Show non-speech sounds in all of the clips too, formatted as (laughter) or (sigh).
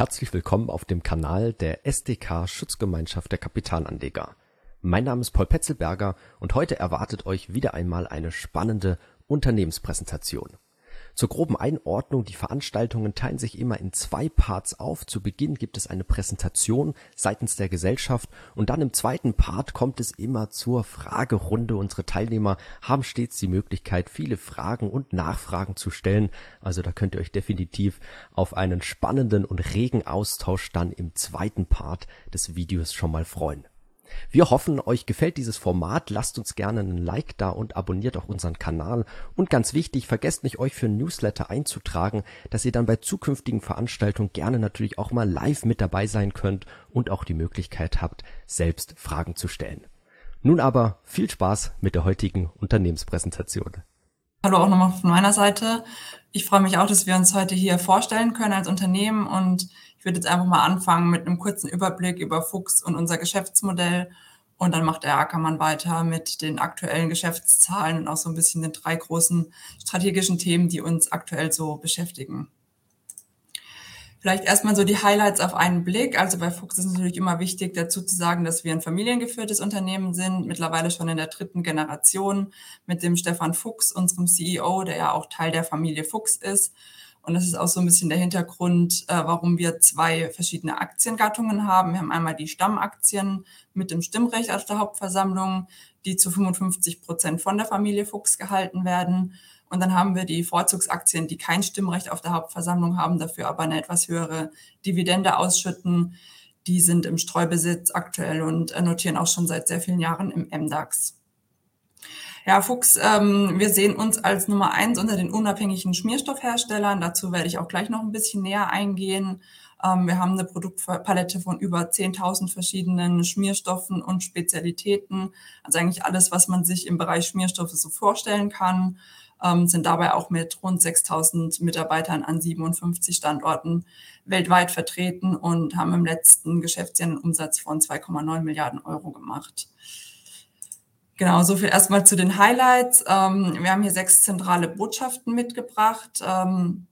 Herzlich willkommen auf dem Kanal der SDK Schutzgemeinschaft der Kapitalanleger. Mein Name ist Paul Petzelberger und heute erwartet euch wieder einmal eine spannende Unternehmenspräsentation. Zur groben Einordnung, die Veranstaltungen teilen sich immer in zwei Parts auf. Zu Beginn gibt es eine Präsentation seitens der Gesellschaft und dann im zweiten Part kommt es immer zur Fragerunde. Unsere Teilnehmer haben stets die Möglichkeit, viele Fragen und Nachfragen zu stellen. Also da könnt ihr euch definitiv auf einen spannenden und regen Austausch dann im zweiten Part des Videos schon mal freuen. Wir hoffen, euch gefällt dieses Format. Lasst uns gerne einen Like da und abonniert auch unseren Kanal. Und ganz wichtig, vergesst nicht, euch für Newsletter einzutragen, dass ihr dann bei zukünftigen Veranstaltungen gerne natürlich auch mal live mit dabei sein könnt und auch die Möglichkeit habt, selbst Fragen zu stellen. Nun aber viel Spaß mit der heutigen Unternehmenspräsentation. Hallo auch nochmal von meiner Seite. Ich freue mich auch, dass wir uns heute hier vorstellen können als Unternehmen und ich würde jetzt einfach mal anfangen mit einem kurzen Überblick über Fuchs und unser Geschäftsmodell. Und dann macht der Ackermann weiter mit den aktuellen Geschäftszahlen und auch so ein bisschen den drei großen strategischen Themen, die uns aktuell so beschäftigen. Vielleicht erstmal so die Highlights auf einen Blick. Also bei Fuchs ist natürlich immer wichtig dazu zu sagen, dass wir ein familiengeführtes Unternehmen sind, mittlerweile schon in der dritten Generation mit dem Stefan Fuchs, unserem CEO, der ja auch Teil der Familie Fuchs ist. Und das ist auch so ein bisschen der Hintergrund, äh, warum wir zwei verschiedene Aktiengattungen haben. Wir haben einmal die Stammaktien mit dem Stimmrecht auf der Hauptversammlung, die zu 55 Prozent von der Familie Fuchs gehalten werden. Und dann haben wir die Vorzugsaktien, die kein Stimmrecht auf der Hauptversammlung haben, dafür aber eine etwas höhere Dividende ausschütten. Die sind im Streubesitz aktuell und notieren auch schon seit sehr vielen Jahren im MDAX. Ja, Fuchs, ähm, wir sehen uns als Nummer eins unter den unabhängigen Schmierstoffherstellern. Dazu werde ich auch gleich noch ein bisschen näher eingehen. Ähm, wir haben eine Produktpalette von über 10.000 verschiedenen Schmierstoffen und Spezialitäten. Also eigentlich alles, was man sich im Bereich Schmierstoffe so vorstellen kann. Ähm, sind dabei auch mit rund 6.000 Mitarbeitern an 57 Standorten weltweit vertreten und haben im letzten Geschäftsjahr einen Umsatz von 2,9 Milliarden Euro gemacht. Genau, so viel erstmal zu den Highlights. Ähm, wir haben hier sechs zentrale Botschaften mitgebracht. Ähm,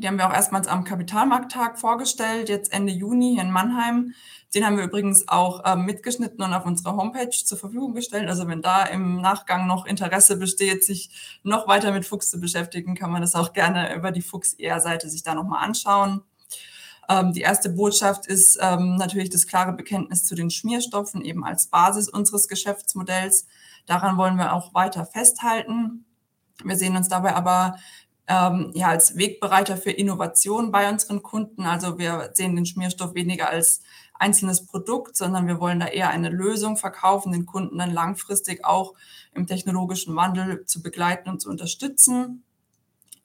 die haben wir auch erstmals am Kapitalmarkttag vorgestellt, jetzt Ende Juni hier in Mannheim. Den haben wir übrigens auch ähm, mitgeschnitten und auf unserer Homepage zur Verfügung gestellt. Also wenn da im Nachgang noch Interesse besteht, sich noch weiter mit Fuchs zu beschäftigen, kann man das auch gerne über die Fuchs-ER-Seite sich da nochmal anschauen. Ähm, die erste Botschaft ist ähm, natürlich das klare Bekenntnis zu den Schmierstoffen eben als Basis unseres Geschäftsmodells. Daran wollen wir auch weiter festhalten. Wir sehen uns dabei aber ähm, ja als Wegbereiter für Innovation bei unseren Kunden. Also wir sehen den Schmierstoff weniger als einzelnes Produkt, sondern wir wollen da eher eine Lösung verkaufen, den Kunden dann langfristig auch im technologischen Wandel zu begleiten und zu unterstützen.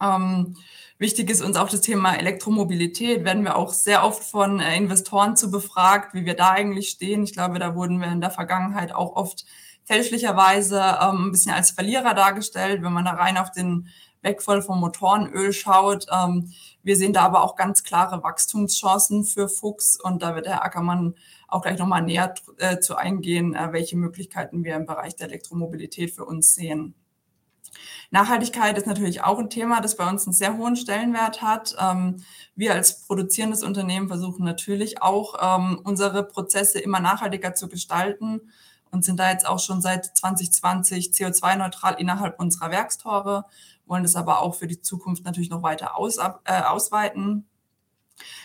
Ähm, wichtig ist uns auch das Thema Elektromobilität. Werden wir auch sehr oft von äh, Investoren zu befragt, wie wir da eigentlich stehen. Ich glaube, da wurden wir in der Vergangenheit auch oft fälschlicherweise ähm, ein bisschen als Verlierer dargestellt, wenn man da rein auf den Wegfall vom Motorenöl schaut. Ähm, wir sehen da aber auch ganz klare Wachstumschancen für Fuchs und da wird Herr Ackermann auch gleich nochmal näher äh, zu eingehen, äh, welche Möglichkeiten wir im Bereich der Elektromobilität für uns sehen. Nachhaltigkeit ist natürlich auch ein Thema, das bei uns einen sehr hohen Stellenwert hat. Ähm, wir als produzierendes Unternehmen versuchen natürlich auch, ähm, unsere Prozesse immer nachhaltiger zu gestalten und sind da jetzt auch schon seit 2020 CO2-neutral innerhalb unserer Werkstore, wollen das aber auch für die Zukunft natürlich noch weiter aus, äh, ausweiten.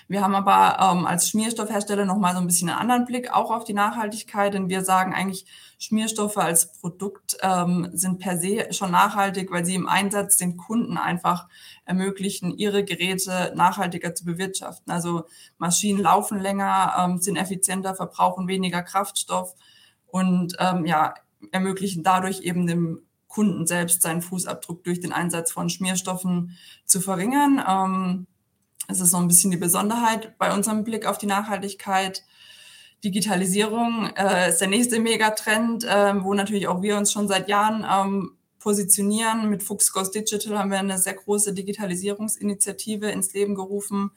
Wir haben aber ähm, als Schmierstoffhersteller nochmal so ein bisschen einen anderen Blick auch auf die Nachhaltigkeit, denn wir sagen eigentlich, Schmierstoffe als Produkt ähm, sind per se schon nachhaltig, weil sie im Einsatz den Kunden einfach ermöglichen, ihre Geräte nachhaltiger zu bewirtschaften. Also Maschinen laufen länger, ähm, sind effizienter, verbrauchen weniger Kraftstoff und ähm, ja, ermöglichen dadurch eben dem Kunden selbst seinen Fußabdruck durch den Einsatz von Schmierstoffen zu verringern. Ähm, es ist so ein bisschen die Besonderheit bei unserem Blick auf die Nachhaltigkeit. Digitalisierung äh, ist der nächste Megatrend, äh, wo natürlich auch wir uns schon seit Jahren ähm, positionieren. Mit Fuchs Goes Digital haben wir eine sehr große Digitalisierungsinitiative ins Leben gerufen,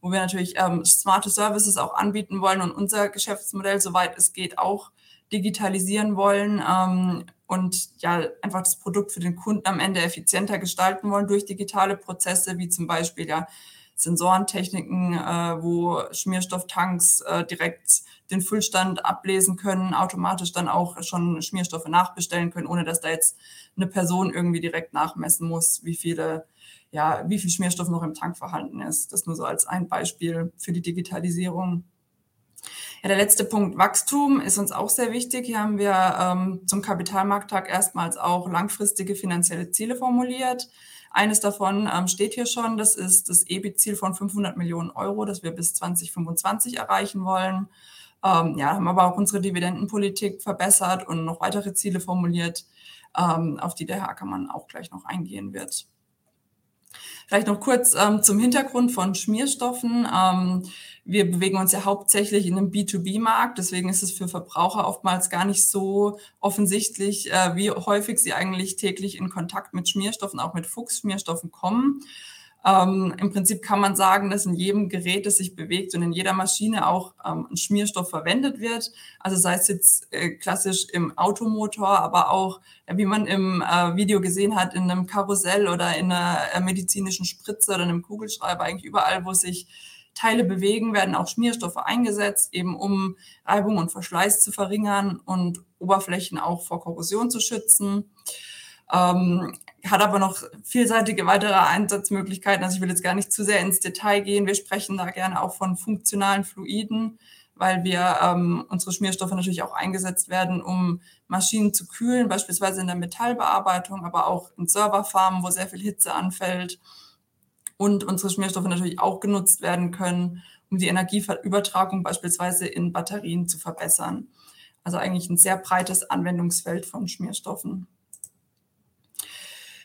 wo wir natürlich ähm, smarte Services auch anbieten wollen und unser Geschäftsmodell, soweit es geht, auch digitalisieren wollen ähm, und ja einfach das Produkt für den Kunden am Ende effizienter gestalten wollen durch digitale Prozesse, wie zum Beispiel ja Sensorentechniken, äh, wo Schmierstofftanks äh, direkt den Füllstand ablesen können, automatisch dann auch schon Schmierstoffe nachbestellen können, ohne dass da jetzt eine Person irgendwie direkt nachmessen muss, wie viele, ja, wie viel Schmierstoff noch im Tank vorhanden ist. Das nur so als ein Beispiel für die Digitalisierung. Der letzte Punkt Wachstum ist uns auch sehr wichtig. Hier haben wir ähm, zum Kapitalmarkttag erstmals auch langfristige finanzielle Ziele formuliert. Eines davon ähm, steht hier schon, das ist das EBIT-Ziel von 500 Millionen Euro, das wir bis 2025 erreichen wollen. Ähm, ja, haben aber auch unsere Dividendenpolitik verbessert und noch weitere Ziele formuliert, ähm, auf die der Herr Ackermann auch gleich noch eingehen wird. Vielleicht noch kurz ähm, zum Hintergrund von Schmierstoffen. Ähm, wir bewegen uns ja hauptsächlich in einem B2B-Markt, deswegen ist es für Verbraucher oftmals gar nicht so offensichtlich, äh, wie häufig sie eigentlich täglich in Kontakt mit Schmierstoffen, auch mit Fuchsschmierstoffen kommen. Ähm, Im Prinzip kann man sagen, dass in jedem Gerät, das sich bewegt und in jeder Maschine auch ähm, ein Schmierstoff verwendet wird. Also sei es jetzt äh, klassisch im Automotor, aber auch, äh, wie man im äh, Video gesehen hat, in einem Karussell oder in einer äh, medizinischen Spritze oder einem Kugelschreiber, eigentlich überall, wo sich Teile bewegen, werden auch Schmierstoffe eingesetzt, eben um Reibung und Verschleiß zu verringern und Oberflächen auch vor Korrosion zu schützen. Ähm, hat aber noch vielseitige weitere Einsatzmöglichkeiten. Also ich will jetzt gar nicht zu sehr ins Detail gehen. Wir sprechen da gerne auch von funktionalen Fluiden, weil wir ähm, unsere Schmierstoffe natürlich auch eingesetzt werden, um Maschinen zu kühlen, beispielsweise in der Metallbearbeitung, aber auch in Serverfarmen, wo sehr viel Hitze anfällt. Und unsere Schmierstoffe natürlich auch genutzt werden können, um die Energieübertragung beispielsweise in Batterien zu verbessern. Also eigentlich ein sehr breites Anwendungsfeld von Schmierstoffen.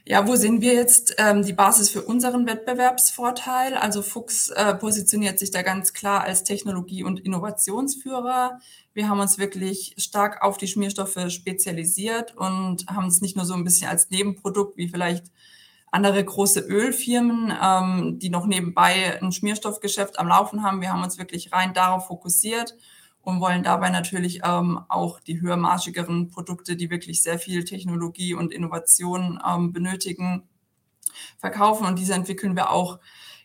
Ja, wo sehen wir jetzt ähm, die Basis für unseren Wettbewerbsvorteil? Also Fuchs äh, positioniert sich da ganz klar als Technologie- und Innovationsführer. Wir haben uns wirklich stark auf die Schmierstoffe spezialisiert und haben es nicht nur so ein bisschen als Nebenprodukt wie vielleicht andere große Ölfirmen, ähm, die noch nebenbei ein Schmierstoffgeschäft am Laufen haben. Wir haben uns wirklich rein darauf fokussiert und wollen dabei natürlich ähm, auch die höhermarschigeren Produkte, die wirklich sehr viel Technologie und Innovation ähm, benötigen, verkaufen. Und diese entwickeln wir auch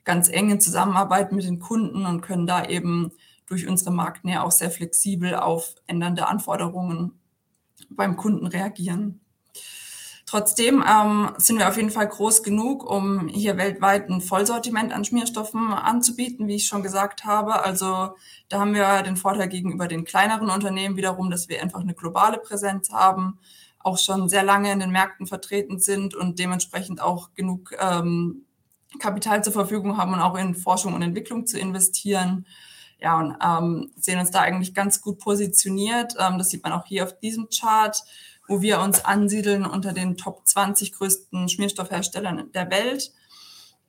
ganz eng in Zusammenarbeit mit den Kunden und können da eben durch unsere Marktnähe auch sehr flexibel auf ändernde Anforderungen beim Kunden reagieren. Trotzdem ähm, sind wir auf jeden Fall groß genug, um hier weltweit ein Vollsortiment an Schmierstoffen anzubieten, wie ich schon gesagt habe. Also da haben wir den Vorteil gegenüber den kleineren Unternehmen wiederum, dass wir einfach eine globale Präsenz haben, auch schon sehr lange in den Märkten vertreten sind und dementsprechend auch genug ähm, Kapital zur Verfügung haben und auch in Forschung und Entwicklung zu investieren. Ja, und ähm, sehen uns da eigentlich ganz gut positioniert. Ähm, das sieht man auch hier auf diesem Chart wo wir uns ansiedeln unter den Top 20 größten Schmierstoffherstellern der Welt.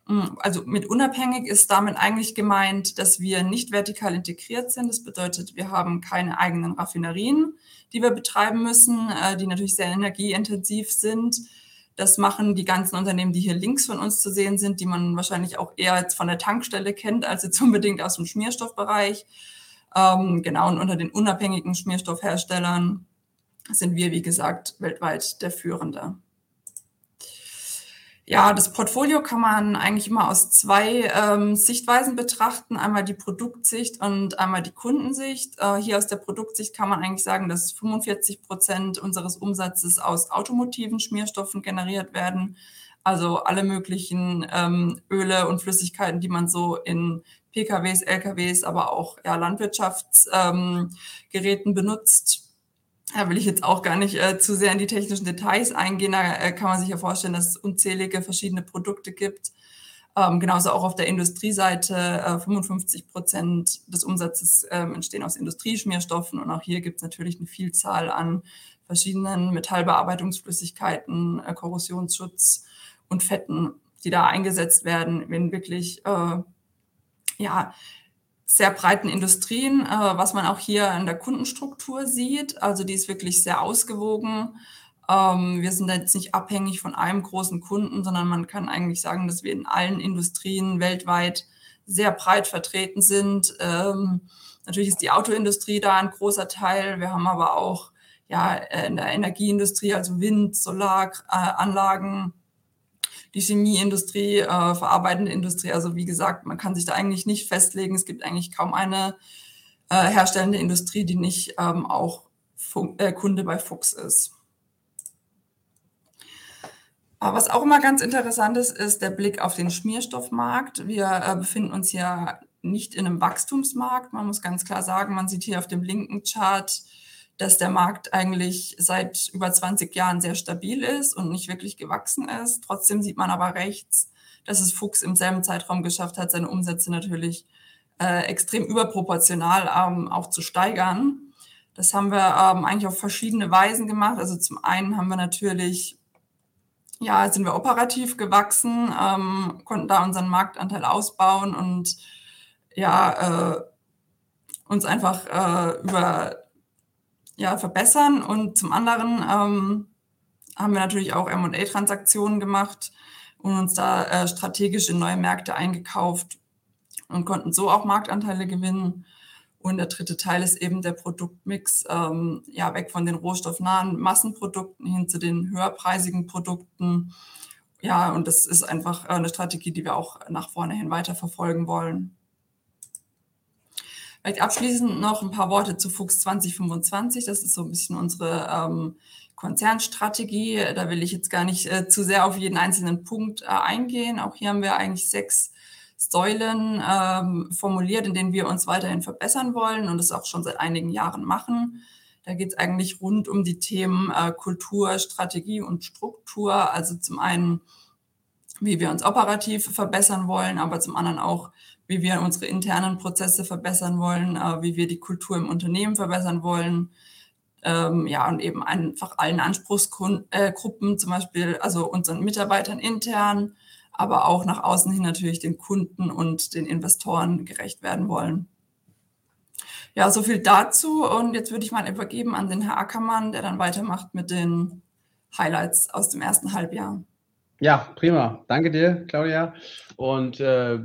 Mm, also mit unabhängig ist damit eigentlich gemeint, dass wir nicht vertikal integriert sind. Das bedeutet, wir haben keine eigenen Raffinerien, die wir betreiben müssen, äh, die natürlich sehr energieintensiv sind. Das machen die ganzen Unternehmen, die hier links von uns zu sehen sind, die man wahrscheinlich auch eher jetzt von der Tankstelle kennt, als jetzt unbedingt aus dem Schmierstoffbereich. Ähm, genau, und unter den unabhängigen Schmierstoffherstellern sind wir, wie gesagt, weltweit der Führende. Ja, das Portfolio kann man eigentlich immer aus zwei ähm, Sichtweisen betrachten. Einmal die Produktsicht und einmal die Kundensicht. Äh, hier aus der Produktsicht kann man eigentlich sagen, dass 45 Prozent unseres Umsatzes aus automotiven Schmierstoffen generiert werden. Also alle möglichen ähm, Öle und Flüssigkeiten, die man so in PKWs, LKWs, aber auch ja, Landwirtschaftsgeräten ähm, benutzt da will ich jetzt auch gar nicht äh, zu sehr in die technischen Details eingehen. Da äh, kann man sich ja vorstellen, dass es unzählige verschiedene Produkte gibt. Ähm, genauso auch auf der Industrieseite. Äh, 55 Prozent des Umsatzes ähm, entstehen aus Industrieschmierstoffen. Und auch hier gibt es natürlich eine Vielzahl an verschiedenen Metallbearbeitungsflüssigkeiten, äh, Korrosionsschutz und Fetten, die da eingesetzt werden, wenn wirklich äh, ja, sehr breiten Industrien, äh, was man auch hier in der Kundenstruktur sieht. Also die ist wirklich sehr ausgewogen. Ähm, wir sind jetzt nicht abhängig von einem großen Kunden, sondern man kann eigentlich sagen, dass wir in allen Industrien weltweit sehr breit vertreten sind. Ähm, natürlich ist die Autoindustrie da ein großer Teil. Wir haben aber auch ja, in der Energieindustrie, also Wind, Solaranlagen, die Chemieindustrie, äh, verarbeitende Industrie. Also wie gesagt, man kann sich da eigentlich nicht festlegen. Es gibt eigentlich kaum eine äh, herstellende Industrie, die nicht ähm, auch Fun äh, Kunde bei Fuchs ist. Aber was auch immer ganz interessant ist, ist der Blick auf den Schmierstoffmarkt. Wir äh, befinden uns ja nicht in einem Wachstumsmarkt. Man muss ganz klar sagen, man sieht hier auf dem linken Chart, dass der Markt eigentlich seit über 20 Jahren sehr stabil ist und nicht wirklich gewachsen ist. Trotzdem sieht man aber rechts, dass es Fuchs im selben Zeitraum geschafft hat, seine Umsätze natürlich äh, extrem überproportional ähm, auch zu steigern. Das haben wir ähm, eigentlich auf verschiedene Weisen gemacht. Also zum einen haben wir natürlich, ja, sind wir operativ gewachsen, ähm, konnten da unseren Marktanteil ausbauen und ja, äh, uns einfach äh, über ja, verbessern. Und zum anderen ähm, haben wir natürlich auch MA-Transaktionen gemacht und uns da äh, strategisch in neue Märkte eingekauft und konnten so auch Marktanteile gewinnen. Und der dritte Teil ist eben der Produktmix, ähm, ja, weg von den rohstoffnahen Massenprodukten hin zu den höherpreisigen Produkten. Ja, und das ist einfach eine Strategie, die wir auch nach vorne hin weiter verfolgen wollen. Vielleicht abschließend noch ein paar Worte zu Fuchs 2025. Das ist so ein bisschen unsere ähm, Konzernstrategie. Da will ich jetzt gar nicht äh, zu sehr auf jeden einzelnen Punkt äh, eingehen. Auch hier haben wir eigentlich sechs Säulen ähm, formuliert, in denen wir uns weiterhin verbessern wollen und das auch schon seit einigen Jahren machen. Da geht es eigentlich rund um die Themen äh, Kultur, Strategie und Struktur. Also zum einen, wie wir uns operativ verbessern wollen, aber zum anderen auch, wie wir unsere internen Prozesse verbessern wollen, äh, wie wir die Kultur im Unternehmen verbessern wollen. Ähm, ja, und eben einfach allen Anspruchsgruppen, äh, zum Beispiel, also unseren Mitarbeitern intern, aber auch nach außen hin natürlich den Kunden und den Investoren gerecht werden wollen. Ja, so viel dazu. Und jetzt würde ich mal übergeben an den Herr Ackermann, der dann weitermacht mit den Highlights aus dem ersten Halbjahr. Ja, prima. Danke dir, Claudia. Und äh,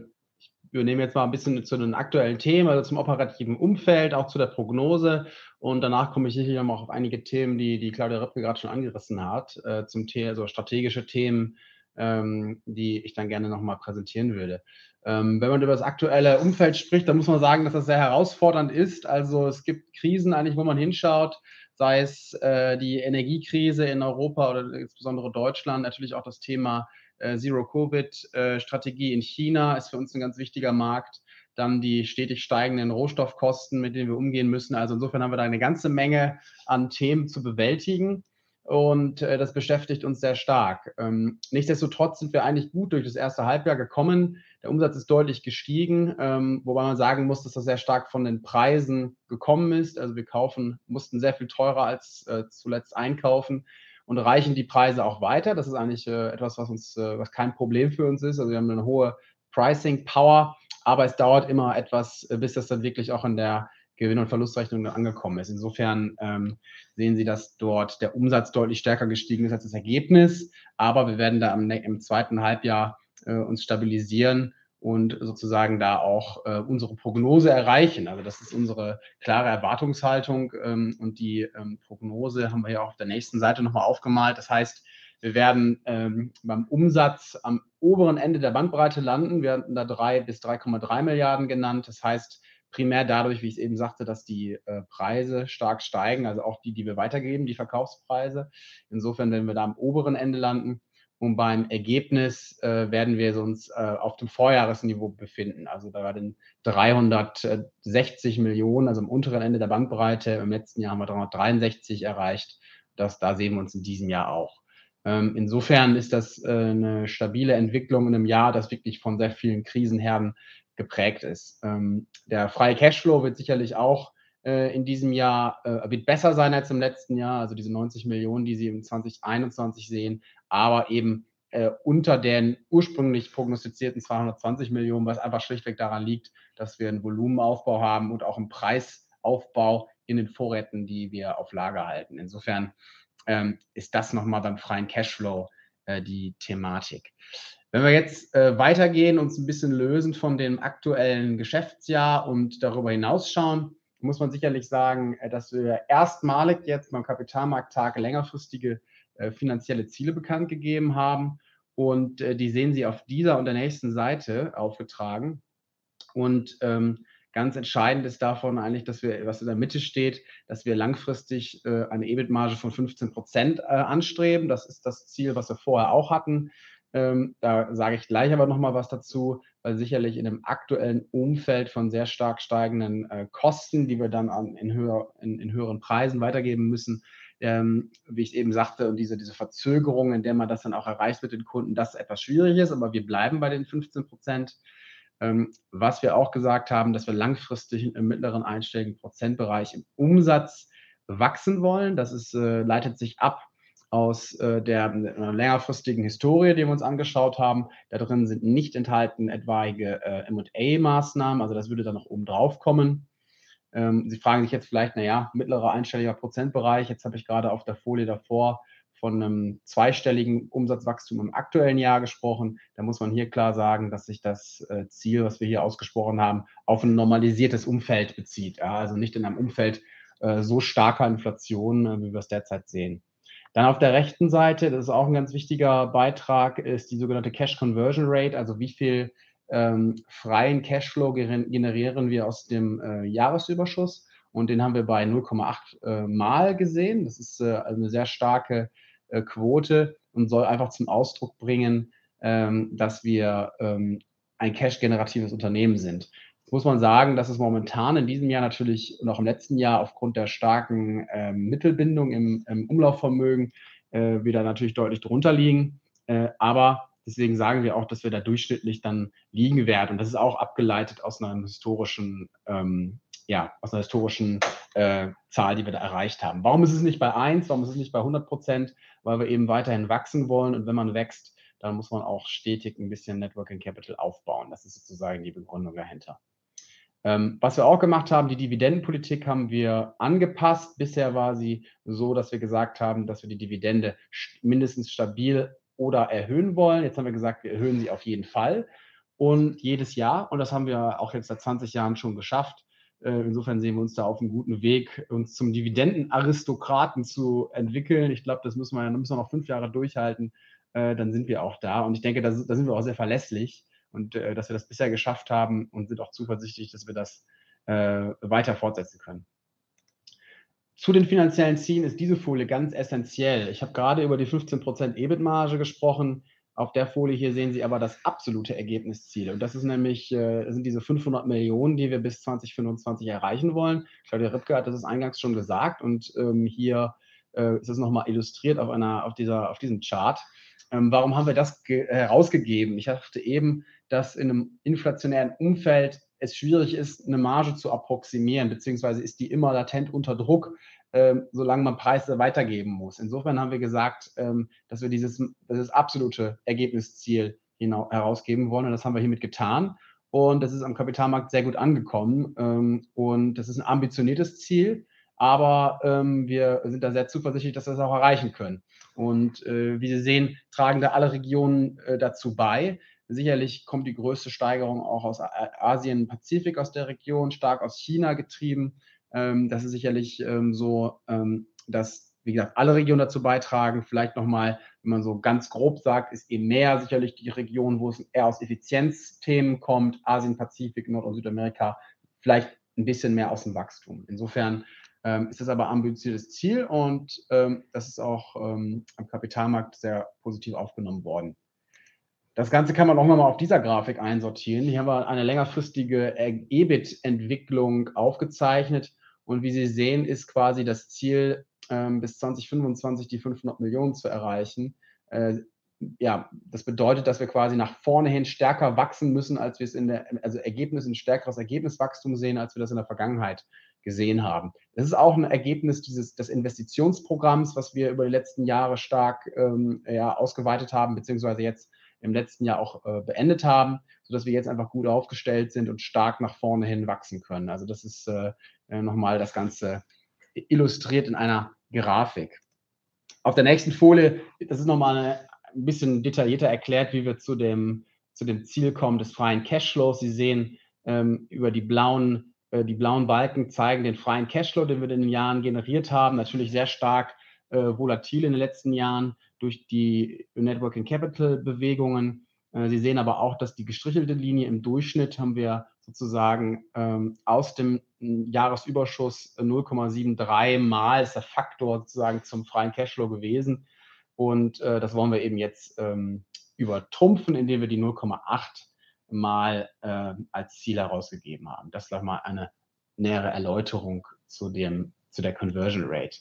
wir nehmen jetzt mal ein bisschen zu den aktuellen Themen, also zum operativen Umfeld, auch zu der Prognose. Und danach komme ich sicher noch auf einige Themen, die, die Claudia Röpke gerade schon angerissen hat, äh, zum Thema, also strategische Themen, ähm, die ich dann gerne nochmal präsentieren würde. Ähm, wenn man über das aktuelle Umfeld spricht, dann muss man sagen, dass das sehr herausfordernd ist. Also es gibt Krisen eigentlich, wo man hinschaut, sei es äh, die Energiekrise in Europa oder insbesondere Deutschland, natürlich auch das Thema Zero-Covid-Strategie in China ist für uns ein ganz wichtiger Markt. Dann die stetig steigenden Rohstoffkosten, mit denen wir umgehen müssen. Also insofern haben wir da eine ganze Menge an Themen zu bewältigen. Und äh, das beschäftigt uns sehr stark. Ähm, nichtsdestotrotz sind wir eigentlich gut durch das erste Halbjahr gekommen. Der Umsatz ist deutlich gestiegen, ähm, wobei man sagen muss, dass das sehr stark von den Preisen gekommen ist. Also wir kaufen, mussten sehr viel teurer als äh, zuletzt einkaufen und reichen die Preise auch weiter. Das ist eigentlich äh, etwas, was uns, äh, was kein Problem für uns ist. Also wir haben eine hohe Pricing Power, aber es dauert immer etwas, äh, bis das dann wirklich auch in der Gewinn- und Verlustrechnung angekommen ist. Insofern ähm, sehen Sie, dass dort der Umsatz deutlich stärker gestiegen ist als das Ergebnis. Aber wir werden da im, im zweiten Halbjahr äh, uns stabilisieren und sozusagen da auch äh, unsere Prognose erreichen. Also das ist unsere klare Erwartungshaltung ähm, und die ähm, Prognose haben wir ja auch auf der nächsten Seite nochmal aufgemalt. Das heißt, wir werden ähm, beim Umsatz am oberen Ende der Bandbreite landen. Wir hatten da drei bis 3,3 Milliarden genannt. Das heißt, primär dadurch, wie ich es eben sagte, dass die äh, Preise stark steigen, also auch die, die wir weitergeben, die Verkaufspreise. Insofern werden wir da am oberen Ende landen. Und beim Ergebnis äh, werden wir uns äh, auf dem Vorjahresniveau befinden. Also da werden 360 Millionen, also im unteren Ende der Bandbreite. Im letzten Jahr haben wir 363 erreicht. Das, da sehen wir uns in diesem Jahr auch. Ähm, insofern ist das äh, eine stabile Entwicklung in einem Jahr, das wirklich von sehr vielen Krisenherden geprägt ist. Ähm, der freie Cashflow wird sicherlich auch äh, in diesem Jahr äh, wird besser sein als im letzten Jahr. Also diese 90 Millionen, die Sie im 2021 sehen, aber eben äh, unter den ursprünglich prognostizierten 220 Millionen, was einfach schlichtweg daran liegt, dass wir einen Volumenaufbau haben und auch einen Preisaufbau in den Vorräten, die wir auf Lager halten. Insofern ähm, ist das nochmal beim freien Cashflow äh, die Thematik. Wenn wir jetzt äh, weitergehen, uns ein bisschen lösen von dem aktuellen Geschäftsjahr und darüber hinausschauen, muss man sicherlich sagen, äh, dass wir erstmalig jetzt beim Kapitalmarkttag längerfristige äh, finanzielle Ziele bekannt gegeben haben. Und äh, die sehen Sie auf dieser und der nächsten Seite aufgetragen. Und ähm, ganz entscheidend ist davon eigentlich, dass wir, was in der Mitte steht, dass wir langfristig äh, eine EBIT-Marge von 15 Prozent äh, anstreben. Das ist das Ziel, was wir vorher auch hatten. Ähm, da sage ich gleich aber nochmal was dazu, weil sicherlich in dem aktuellen Umfeld von sehr stark steigenden äh, Kosten, die wir dann an, in, höher, in, in, höheren Preisen weitergeben müssen, ähm, wie ich eben sagte, und diese, diese Verzögerung, in der man das dann auch erreicht mit den Kunden, das etwas schwierig ist, aber wir bleiben bei den 15 Prozent. Ähm, was wir auch gesagt haben, dass wir langfristig im mittleren einstelligen Prozentbereich im Umsatz wachsen wollen. Das ist, äh, leitet sich ab aus äh, der äh, längerfristigen Historie, die wir uns angeschaut haben. Da drin sind nicht enthalten etwaige äh, MA-Maßnahmen, also das würde dann noch oben drauf kommen. Ähm, Sie fragen sich jetzt vielleicht, naja, mittlerer einstelliger Prozentbereich. Jetzt habe ich gerade auf der Folie davor von einem zweistelligen Umsatzwachstum im aktuellen Jahr gesprochen. Da muss man hier klar sagen, dass sich das äh, Ziel, was wir hier ausgesprochen haben, auf ein normalisiertes Umfeld bezieht. Also nicht in einem Umfeld äh, so starker Inflation, äh, wie wir es derzeit sehen. Dann auf der rechten Seite, das ist auch ein ganz wichtiger Beitrag, ist die sogenannte Cash Conversion Rate, also wie viel ähm, freien Cashflow generieren wir aus dem äh, Jahresüberschuss. Und den haben wir bei 0,8 äh, Mal gesehen. Das ist äh, eine sehr starke äh, Quote und soll einfach zum Ausdruck bringen, ähm, dass wir ähm, ein cash-generatives Unternehmen sind muss man sagen, dass es momentan in diesem Jahr natürlich und auch im letzten Jahr aufgrund der starken äh, Mittelbindung im, im Umlaufvermögen äh, wieder natürlich deutlich drunter liegen. Äh, aber deswegen sagen wir auch, dass wir da durchschnittlich dann liegen werden. Und das ist auch abgeleitet aus einer historischen, ähm, ja, aus einer historischen äh, Zahl, die wir da erreicht haben. Warum ist es nicht bei 1? Warum ist es nicht bei 100 Prozent? Weil wir eben weiterhin wachsen wollen. Und wenn man wächst, dann muss man auch stetig ein bisschen Networking Capital aufbauen. Das ist sozusagen die Begründung dahinter. Ähm, was wir auch gemacht haben, die Dividendenpolitik haben wir angepasst. Bisher war sie so, dass wir gesagt haben, dass wir die Dividende mindestens stabil oder erhöhen wollen. Jetzt haben wir gesagt, wir erhöhen sie auf jeden Fall und jedes Jahr. Und das haben wir auch jetzt seit 20 Jahren schon geschafft. Äh, insofern sehen wir uns da auf einem guten Weg, uns zum Dividendenaristokraten zu entwickeln. Ich glaube, das müssen wir, müssen wir noch fünf Jahre durchhalten. Äh, dann sind wir auch da. Und ich denke, da, da sind wir auch sehr verlässlich und äh, dass wir das bisher geschafft haben und sind auch zuversichtlich, dass wir das äh, weiter fortsetzen können. Zu den finanziellen Zielen ist diese Folie ganz essentiell. Ich habe gerade über die 15% EBIT-Marge gesprochen. Auf der Folie hier sehen Sie aber das absolute Ergebnisziel. Und das ist nämlich, äh, sind diese 500 Millionen, die wir bis 2025 erreichen wollen. Claudia Ripke hat das eingangs schon gesagt und ähm, hier äh, ist es nochmal illustriert auf, einer, auf, dieser, auf diesem Chart. Ähm, warum haben wir das herausgegeben? Ich dachte eben, dass in einem inflationären Umfeld es schwierig ist, eine Marge zu approximieren, beziehungsweise ist die immer latent unter Druck, ähm, solange man Preise weitergeben muss. Insofern haben wir gesagt, ähm, dass wir dieses, dieses absolute Ergebnisziel herausgeben wollen und das haben wir hiermit getan. Und das ist am Kapitalmarkt sehr gut angekommen. Ähm, und das ist ein ambitioniertes Ziel, aber ähm, wir sind da sehr zuversichtlich, dass wir das auch erreichen können. Und äh, wie Sie sehen, tragen da alle Regionen äh, dazu bei. Sicherlich kommt die größte Steigerung auch aus Asien, Pazifik aus der Region, stark aus China getrieben. Ähm, das ist sicherlich ähm, so, ähm, dass, wie gesagt, alle Regionen dazu beitragen. Vielleicht nochmal, wenn man so ganz grob sagt, ist EMEA sicherlich die Region, wo es eher aus Effizienzthemen kommt. Asien, Pazifik, Nord- und Südamerika vielleicht ein bisschen mehr aus dem Wachstum. Insofern ähm, ist das aber ein ambitioniertes Ziel und ähm, das ist auch ähm, am Kapitalmarkt sehr positiv aufgenommen worden. Das Ganze kann man auch nochmal auf dieser Grafik einsortieren. Hier haben wir eine längerfristige EBIT-Entwicklung aufgezeichnet. Und wie Sie sehen, ist quasi das Ziel, ähm, bis 2025 die 500 Millionen zu erreichen. Äh, ja, das bedeutet, dass wir quasi nach vorne hin stärker wachsen müssen, als wir es in der, also Ergebnis, ein stärkeres Ergebniswachstum sehen, als wir das in der Vergangenheit gesehen haben. Das ist auch ein Ergebnis dieses des Investitionsprogramms, was wir über die letzten Jahre stark ähm, ja, ausgeweitet haben, beziehungsweise jetzt im letzten Jahr auch äh, beendet haben, sodass wir jetzt einfach gut aufgestellt sind und stark nach vorne hin wachsen können. Also das ist äh, äh nochmal das Ganze illustriert in einer Grafik. Auf der nächsten Folie, das ist nochmal eine, ein bisschen detaillierter erklärt, wie wir zu dem, zu dem Ziel kommen des freien Cashflows. Sie sehen ähm, über die blauen die blauen Balken zeigen den freien Cashflow, den wir in den Jahren generiert haben. Natürlich sehr stark äh, volatil in den letzten Jahren durch die Networking Capital Bewegungen. Äh, Sie sehen aber auch, dass die gestrichelte Linie im Durchschnitt haben wir sozusagen ähm, aus dem Jahresüberschuss 0,73 mal ist der Faktor sozusagen zum freien Cashflow gewesen. Und äh, das wollen wir eben jetzt ähm, übertrumpfen, indem wir die 0,8 mal äh, als Ziel herausgegeben haben. Das ist mal eine nähere Erläuterung zu, dem, zu der Conversion Rate.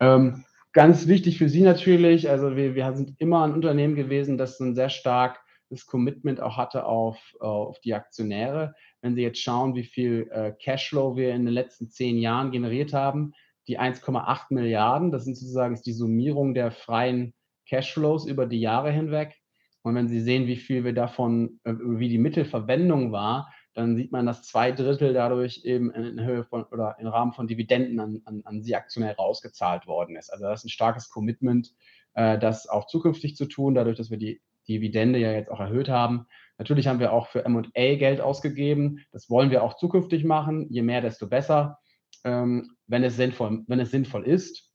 Ähm, ganz wichtig für Sie natürlich, also wir, wir sind immer ein Unternehmen gewesen, das ein sehr stark das Commitment auch hatte auf, auf die Aktionäre. Wenn Sie jetzt schauen, wie viel äh, Cashflow wir in den letzten zehn Jahren generiert haben, die 1,8 Milliarden, das sind sozusagen die Summierung der freien Cashflows über die Jahre hinweg. Und wenn Sie sehen, wie viel wir davon, äh, wie die Mittelverwendung war, dann sieht man, dass zwei Drittel dadurch eben in Höhe von oder im Rahmen von Dividenden an, an, an Sie Aktionäre ausgezahlt worden ist. Also das ist ein starkes Commitment, äh, das auch zukünftig zu tun, dadurch, dass wir die Dividende ja jetzt auch erhöht haben. Natürlich haben wir auch für M&A Geld ausgegeben. Das wollen wir auch zukünftig machen. Je mehr, desto besser, ähm, wenn, es sinnvoll, wenn es sinnvoll ist.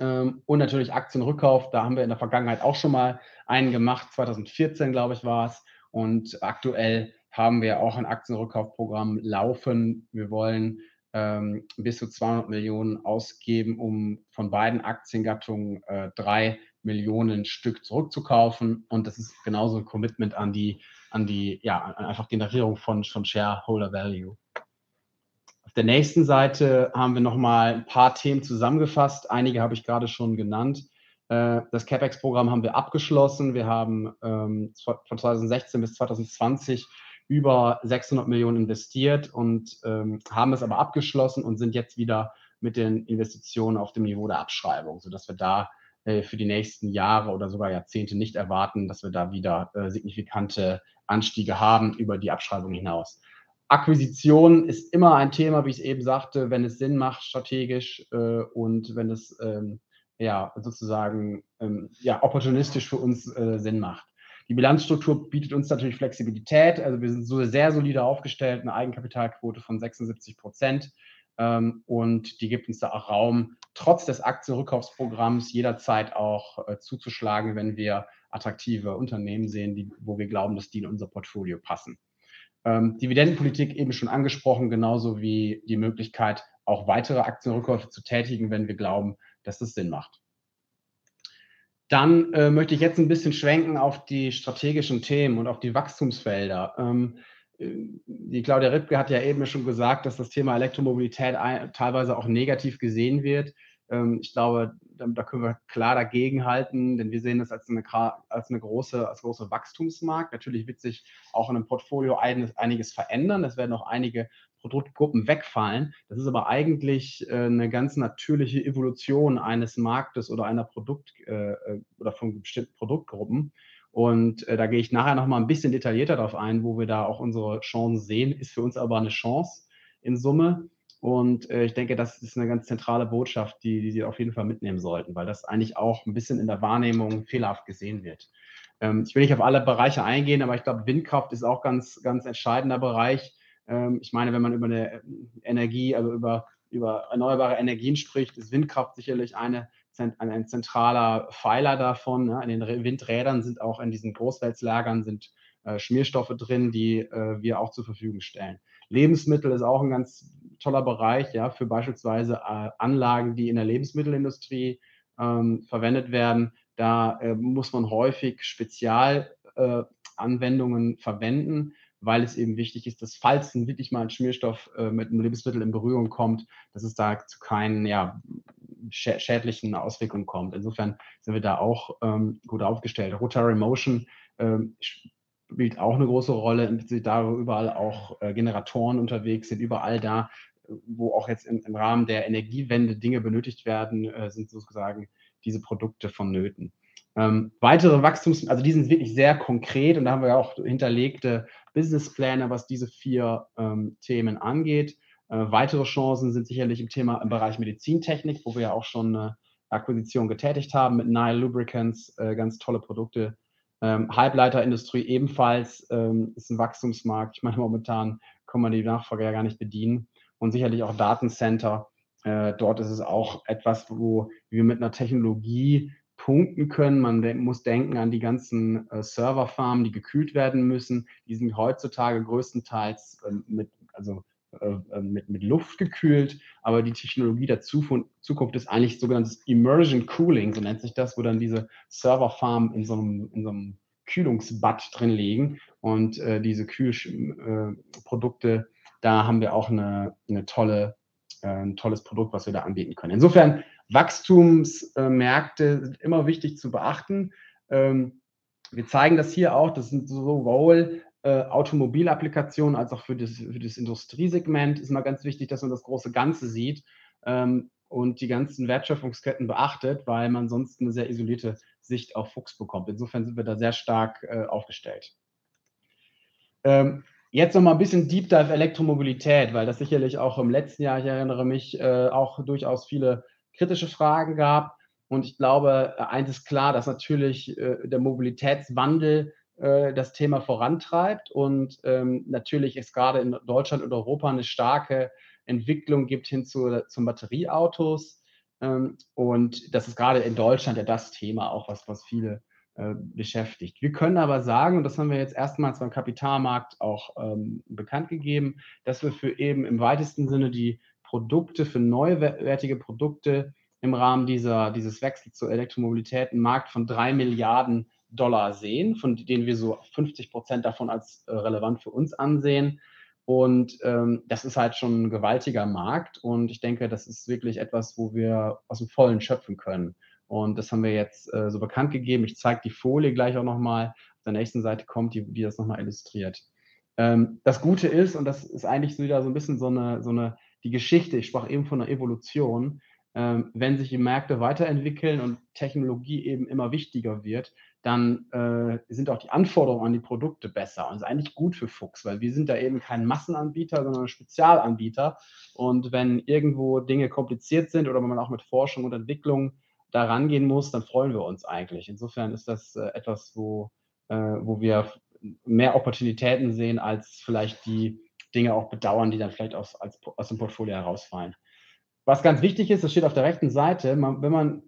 Ähm, und natürlich Aktienrückkauf, da haben wir in der Vergangenheit auch schon mal einen gemacht, 2014 glaube ich war es. Und aktuell haben wir auch ein Aktienrückkaufprogramm laufen. Wir wollen ähm, bis zu 200 Millionen ausgeben, um von beiden Aktiengattungen äh, drei Millionen Stück zurückzukaufen. Und das ist genauso ein Commitment an die, an die, ja, einfach Generierung von, von Shareholder Value der nächsten Seite haben wir nochmal ein paar Themen zusammengefasst. Einige habe ich gerade schon genannt. Äh, das CapEx-Programm haben wir abgeschlossen. Wir haben ähm, von 2016 bis 2020 über 600 Millionen investiert und ähm, haben es aber abgeschlossen und sind jetzt wieder mit den Investitionen auf dem Niveau der Abschreibung, sodass wir da äh, für die nächsten Jahre oder sogar Jahrzehnte nicht erwarten, dass wir da wieder äh, signifikante Anstiege haben über die Abschreibung hinaus. Akquisition ist immer ein Thema, wie ich es eben sagte, wenn es Sinn macht strategisch äh, und wenn es ähm, ja sozusagen ähm, ja, opportunistisch für uns äh, Sinn macht. Die Bilanzstruktur bietet uns natürlich Flexibilität. Also wir sind so sehr solide aufgestellt, eine Eigenkapitalquote von 76 Prozent. Ähm, und die gibt uns da auch Raum, trotz des Aktienrückkaufsprogramms jederzeit auch äh, zuzuschlagen, wenn wir attraktive Unternehmen sehen, die, wo wir glauben, dass die in unser Portfolio passen. Ähm, Dividendenpolitik eben schon angesprochen, genauso wie die Möglichkeit, auch weitere Aktienrückkäufe zu tätigen, wenn wir glauben, dass das Sinn macht. Dann äh, möchte ich jetzt ein bisschen schwenken auf die strategischen Themen und auf die Wachstumsfelder. Ähm, äh, die Claudia Rippke hat ja eben schon gesagt, dass das Thema Elektromobilität teilweise auch negativ gesehen wird. Ähm, ich glaube, da, können wir klar dagegenhalten, denn wir sehen das als eine, als eine große, als große Wachstumsmarkt. Natürlich wird sich auch in einem Portfolio einiges verändern. Es werden auch einige Produktgruppen wegfallen. Das ist aber eigentlich äh, eine ganz natürliche Evolution eines Marktes oder einer Produkt äh, äh, oder von bestimmten Produktgruppen. Und da gehe ich nachher noch mal ein bisschen detaillierter darauf ein, wo wir da auch unsere Chancen sehen. Ist für uns aber eine Chance in Summe. Und äh, ich denke, das ist eine ganz zentrale Botschaft, die, die Sie auf jeden Fall mitnehmen sollten, weil das eigentlich auch ein bisschen in der Wahrnehmung fehlerhaft gesehen wird. Ähm, ich will nicht auf alle Bereiche eingehen, aber ich glaube, Windkraft ist auch ganz, ganz entscheidender Bereich. Ähm, ich meine, wenn man über eine äh, Energie, also über, über erneuerbare Energien spricht, ist Windkraft sicherlich eine, ein zentraler Pfeiler davon. Ja. In den Windrädern sind auch in diesen Großweltslagern sind äh, Schmierstoffe drin, die äh, wir auch zur Verfügung stellen. Lebensmittel ist auch ein ganz toller Bereich, ja, für beispielsweise äh, Anlagen, die in der Lebensmittelindustrie ähm, verwendet werden. Da äh, muss man häufig Spezialanwendungen äh, verwenden, weil es eben wichtig ist, dass falls wirklich mal ein Schmierstoff äh, mit einem Lebensmittel in Berührung kommt, dass es da zu keinen ja, schädlichen Auswirkungen kommt. Insofern sind wir da auch ähm, gut aufgestellt. Rotary Motion ähm, spielt auch eine große Rolle, sind da überall auch äh, Generatoren unterwegs, sind überall da, wo auch jetzt im, im Rahmen der Energiewende Dinge benötigt werden, äh, sind sozusagen diese Produkte vonnöten. Ähm, weitere Wachstums, also die sind wirklich sehr konkret und da haben wir auch hinterlegte Businesspläne, was diese vier ähm, Themen angeht. Äh, weitere Chancen sind sicherlich im Thema im Bereich Medizintechnik, wo wir ja auch schon eine Akquisition getätigt haben mit Nile Lubricants, äh, ganz tolle Produkte, ähm, Halbleiterindustrie ebenfalls ähm, ist ein Wachstumsmarkt. Ich meine, momentan kann man die Nachfrage ja gar nicht bedienen. und sicherlich auch Datencenter. Äh, dort ist es auch etwas, wo wir mit einer Technologie punkten können. Man de muss denken an die ganzen äh, Serverfarmen, die gekühlt werden müssen. Die sind heutzutage größtenteils äh, mit, also, mit, mit Luft gekühlt, aber die Technologie der Zukunft ist eigentlich sogenanntes Immersion Cooling, so nennt sich das, wo dann diese Serverfarmen in so einem, in so einem Kühlungsbad drin liegen und äh, diese Kühlprodukte, äh, da haben wir auch eine, eine tolle, ein tolles Produkt, was wir da anbieten können. Insofern Wachstumsmärkte sind immer wichtig zu beachten. Ähm, wir zeigen das hier auch, das sind sowohl äh, Automobilapplikationen als auch für das, für das Industriesegment. Ist mal ganz wichtig, dass man das große Ganze sieht ähm, und die ganzen Wertschöpfungsketten beachtet, weil man sonst eine sehr isolierte Sicht auf Fuchs bekommt. Insofern sind wir da sehr stark äh, aufgestellt. Ähm, Jetzt noch mal ein bisschen Deep Dive Elektromobilität, weil das sicherlich auch im letzten Jahr, ich erinnere mich, äh, auch durchaus viele kritische Fragen gab. Und ich glaube, eins ist klar, dass natürlich äh, der Mobilitätswandel das Thema vorantreibt und ähm, natürlich es gerade in Deutschland und Europa eine starke Entwicklung gibt hin zu, zum Batterieautos. Ähm, und das ist gerade in Deutschland ja das Thema auch, was, was viele äh, beschäftigt. Wir können aber sagen, und das haben wir jetzt erstmals beim Kapitalmarkt auch ähm, bekannt gegeben, dass wir für eben im weitesten Sinne die Produkte, für neuwertige Produkte im Rahmen dieser, dieses Wechsels zur Elektromobilität einen Markt von drei Milliarden Dollar sehen, von denen wir so 50 Prozent davon als äh, relevant für uns ansehen. Und ähm, das ist halt schon ein gewaltiger Markt. Und ich denke, das ist wirklich etwas, wo wir aus dem Vollen schöpfen können. Und das haben wir jetzt äh, so bekannt gegeben. Ich zeige die Folie gleich auch nochmal. Auf der nächsten Seite kommt, die, die das nochmal illustriert. Ähm, das Gute ist, und das ist eigentlich wieder so ein bisschen so eine, so eine die Geschichte, ich sprach eben von der Evolution, ähm, wenn sich die Märkte weiterentwickeln und Technologie eben immer wichtiger wird, dann äh, sind auch die Anforderungen an die Produkte besser. Und ist eigentlich gut für Fuchs, weil wir sind da eben kein Massenanbieter, sondern Spezialanbieter. Und wenn irgendwo Dinge kompliziert sind oder wenn man auch mit Forschung und Entwicklung da rangehen muss, dann freuen wir uns eigentlich. Insofern ist das äh, etwas, wo, äh, wo wir mehr Opportunitäten sehen als vielleicht die Dinge auch bedauern, die dann vielleicht aus, als, aus dem Portfolio herausfallen. Was ganz wichtig ist, das steht auf der rechten Seite, man, wenn man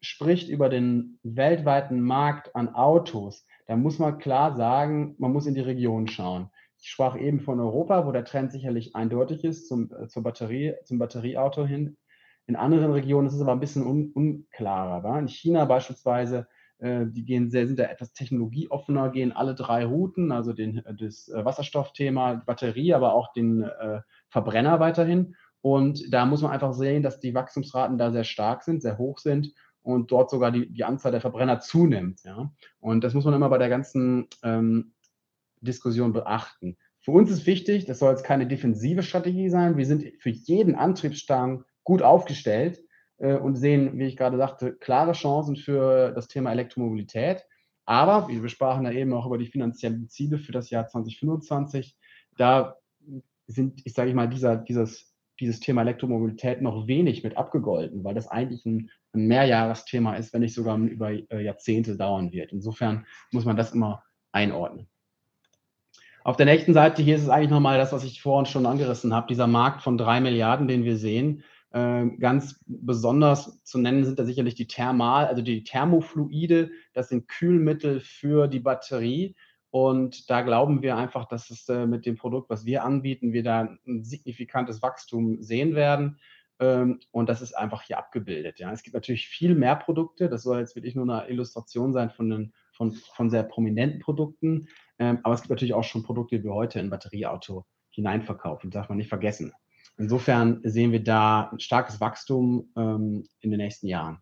spricht über den weltweiten Markt an Autos, dann muss man klar sagen, man muss in die Region schauen. Ich sprach eben von Europa, wo der Trend sicherlich eindeutig ist zum, äh, zur Batterie, zum Batterieauto hin. In anderen Regionen ist es aber ein bisschen un, unklarer. Wa? In China beispielsweise äh, die gehen sehr, sind da etwas technologieoffener, gehen alle drei Routen, also den, äh, das äh, Wasserstoffthema, die Batterie, aber auch den äh, Verbrenner weiterhin. Und da muss man einfach sehen, dass die Wachstumsraten da sehr stark sind, sehr hoch sind und dort sogar die, die Anzahl der Verbrenner zunimmt. Ja? Und das muss man immer bei der ganzen ähm, Diskussion beachten. Für uns ist wichtig, das soll jetzt keine defensive Strategie sein. Wir sind für jeden Antriebsstrang gut aufgestellt äh, und sehen, wie ich gerade sagte, klare Chancen für das Thema Elektromobilität. Aber wir sprachen ja eben auch über die finanziellen Ziele für das Jahr 2025. Da sind, ich sage mal, dieser, dieses, dieses Thema Elektromobilität noch wenig mit abgegolten, weil das eigentlich ein, ein Mehrjahresthema ist, wenn nicht sogar über äh, Jahrzehnte dauern wird. Insofern muss man das immer einordnen. Auf der nächsten Seite hier ist es eigentlich nochmal das, was ich vorhin schon angerissen habe, dieser Markt von drei Milliarden, den wir sehen. Ähm, ganz besonders zu nennen sind da sicherlich die Thermal, also die Thermofluide, das sind Kühlmittel für die Batterie. Und da glauben wir einfach, dass es äh, mit dem Produkt, was wir anbieten, wir da ein signifikantes Wachstum sehen werden. Ähm, und das ist einfach hier abgebildet. Ja. Es gibt natürlich viel mehr Produkte. Das soll jetzt wirklich nur eine Illustration sein von, den, von, von sehr prominenten Produkten. Ähm, aber es gibt natürlich auch schon Produkte, die wir heute in Batterieauto hineinverkaufen. Das darf man nicht vergessen. Insofern sehen wir da ein starkes Wachstum ähm, in den nächsten Jahren.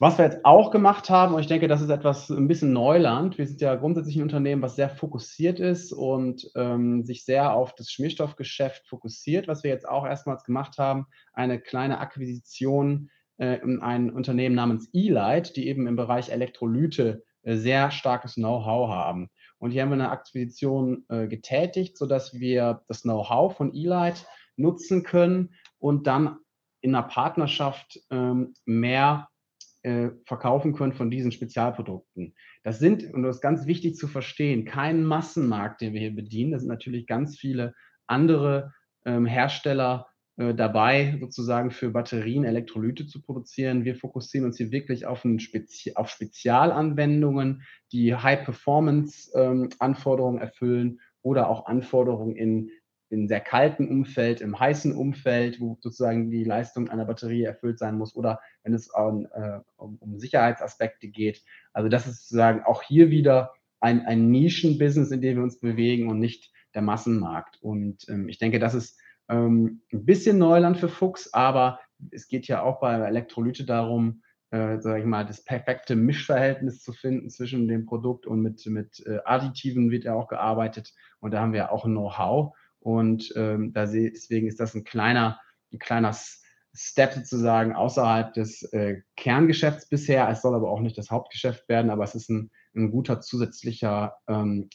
Was wir jetzt auch gemacht haben, und ich denke, das ist etwas ein bisschen Neuland. Wir sind ja grundsätzlich ein Unternehmen, was sehr fokussiert ist und ähm, sich sehr auf das Schmierstoffgeschäft fokussiert. Was wir jetzt auch erstmals gemacht haben, eine kleine Akquisition äh, in ein Unternehmen namens E-Light, die eben im Bereich Elektrolyte äh, sehr starkes Know-how haben. Und hier haben wir eine Akquisition äh, getätigt, sodass wir das Know-how von Elight nutzen können und dann in einer Partnerschaft ähm, mehr äh, verkaufen können von diesen Spezialprodukten. Das sind, und das ist ganz wichtig zu verstehen, kein Massenmarkt, den wir hier bedienen. Das sind natürlich ganz viele andere ähm, Hersteller äh, dabei, sozusagen für Batterien Elektrolyte zu produzieren. Wir fokussieren uns hier wirklich auf, Spezi auf Spezialanwendungen, die High-Performance-Anforderungen ähm, erfüllen oder auch Anforderungen in, in sehr kalten Umfeld, im heißen Umfeld, wo sozusagen die Leistung einer Batterie erfüllt sein muss oder wenn es um, äh, um, um Sicherheitsaspekte geht. Also das ist sozusagen auch hier wieder ein, ein Nischenbusiness, in dem wir uns bewegen und nicht der Massenmarkt. Und ähm, ich denke, das ist ähm, ein bisschen Neuland für Fuchs, aber es geht ja auch bei Elektrolyte darum, äh, sage ich mal, das perfekte Mischverhältnis zu finden zwischen dem Produkt und mit, mit äh, Additiven wird ja auch gearbeitet und da haben wir auch Know-how und ähm, deswegen ist das ein kleiner, ein kleiner Step sozusagen außerhalb des äh, Kerngeschäfts bisher. Es soll aber auch nicht das Hauptgeschäft werden, aber es ist ein, ein guter zusätzlicher ähm,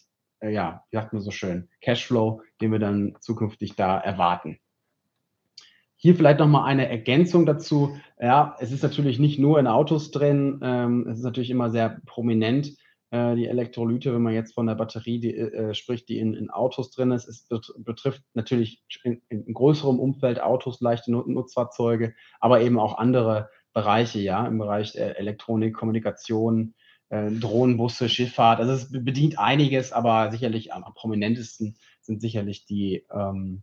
äh, ja, wie sagt man so schön, Cashflow, den wir dann zukünftig da erwarten. Hier vielleicht nochmal eine Ergänzung dazu. Ja, es ist natürlich nicht nur in Autos drin, ähm, es ist natürlich immer sehr prominent, die Elektrolyte, wenn man jetzt von der Batterie die, äh, spricht, die in, in, Autos drin ist. Es betrifft natürlich in, in größerem Umfeld Autos, leichte Nutzfahrzeuge, aber eben auch andere Bereiche, ja, im Bereich Elektronik, Kommunikation, äh, Drohnenbusse, Schifffahrt. Also es bedient einiges, aber sicherlich am, am prominentesten sind sicherlich die, ähm,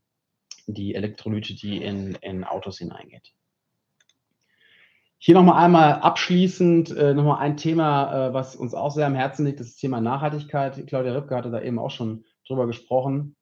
die Elektrolyte, die in, in Autos hineingeht. Hier nochmal einmal abschließend äh, nochmal ein Thema, äh, was uns auch sehr am Herzen liegt, das, ist das Thema Nachhaltigkeit. Claudia Ripke hatte da eben auch schon drüber gesprochen.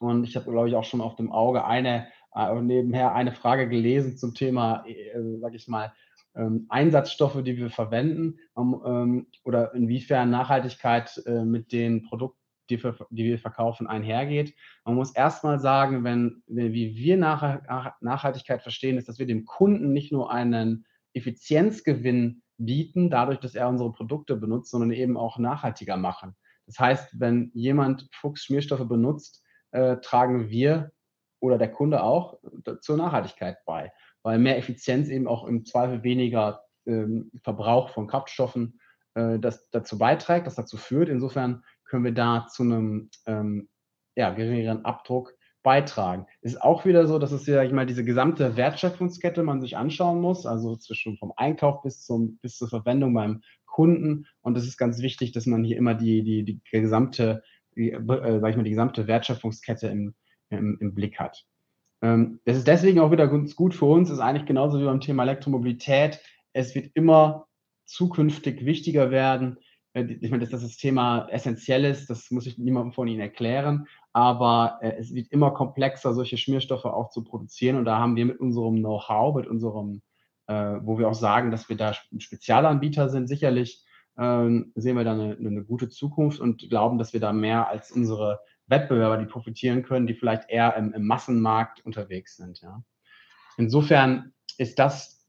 Und ich habe, glaube ich, auch schon auf dem Auge eine, äh, nebenher eine Frage gelesen zum Thema, äh, sag ich mal, ähm, Einsatzstoffe, die wir verwenden ähm, oder inwiefern Nachhaltigkeit äh, mit den Produkten, die wir, die wir verkaufen, einhergeht. Man muss erstmal sagen, wenn, wenn, wie wir Nach Nachhaltigkeit verstehen, ist, dass wir dem Kunden nicht nur einen Effizienzgewinn bieten, dadurch, dass er unsere Produkte benutzt, sondern eben auch nachhaltiger machen. Das heißt, wenn jemand Fuchs-Schmierstoffe benutzt, äh, tragen wir oder der Kunde auch zur Nachhaltigkeit bei weil mehr Effizienz eben auch im Zweifel weniger ähm, Verbrauch von Kraftstoffen äh, das dazu beiträgt, das dazu führt. Insofern können wir da zu einem ähm, ja, geringeren Abdruck beitragen. Ist auch wieder so, dass es ja, ich mal, diese gesamte Wertschöpfungskette man sich anschauen muss, also zwischen vom Einkauf bis zum bis zur Verwendung beim Kunden. Und es ist ganz wichtig, dass man hier immer die die die gesamte, die, äh, sag ich mal, die gesamte Wertschöpfungskette im, im, im Blick hat. Ähm, das ist deswegen auch wieder ganz gut für uns, ist eigentlich genauso wie beim Thema Elektromobilität. Es wird immer zukünftig wichtiger werden. Äh, ich meine, dass das Thema essentiell ist, das muss ich niemandem von Ihnen erklären, aber äh, es wird immer komplexer, solche Schmierstoffe auch zu produzieren. Und da haben wir mit unserem Know-how, mit unserem, äh, wo wir auch sagen, dass wir da ein Spezialanbieter sind, sicherlich ähm, sehen wir da eine, eine gute Zukunft und glauben, dass wir da mehr als unsere Wettbewerber, die profitieren können, die vielleicht eher im, im Massenmarkt unterwegs sind. Ja. Insofern ist das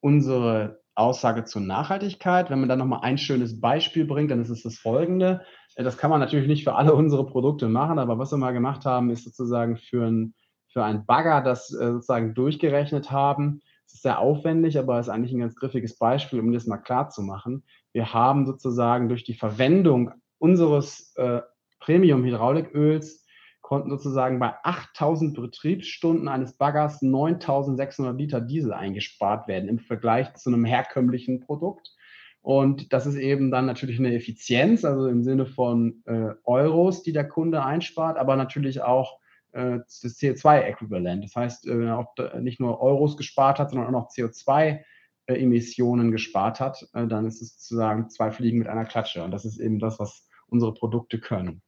unsere Aussage zur Nachhaltigkeit. Wenn man dann nochmal ein schönes Beispiel bringt, dann ist es das folgende. Das kann man natürlich nicht für alle unsere Produkte machen, aber was wir mal gemacht haben, ist sozusagen für ein, für ein Bagger, das äh, sozusagen durchgerechnet haben. Es ist sehr aufwendig, aber es ist eigentlich ein ganz griffiges Beispiel, um das mal klar zu machen. Wir haben sozusagen durch die Verwendung unseres äh, Premium-Hydrauliköls konnten sozusagen bei 8000 Betriebsstunden eines Baggers 9600 Liter Diesel eingespart werden im Vergleich zu einem herkömmlichen Produkt. Und das ist eben dann natürlich eine Effizienz, also im Sinne von äh, Euros, die der Kunde einspart, aber natürlich auch äh, das CO2-Äquivalent. Das heißt, äh, wenn er auch nicht nur Euros gespart hat, sondern auch noch CO2-Emissionen gespart hat, äh, dann ist es sozusagen zwei Fliegen mit einer Klatsche. Und das ist eben das, was unsere Produkte können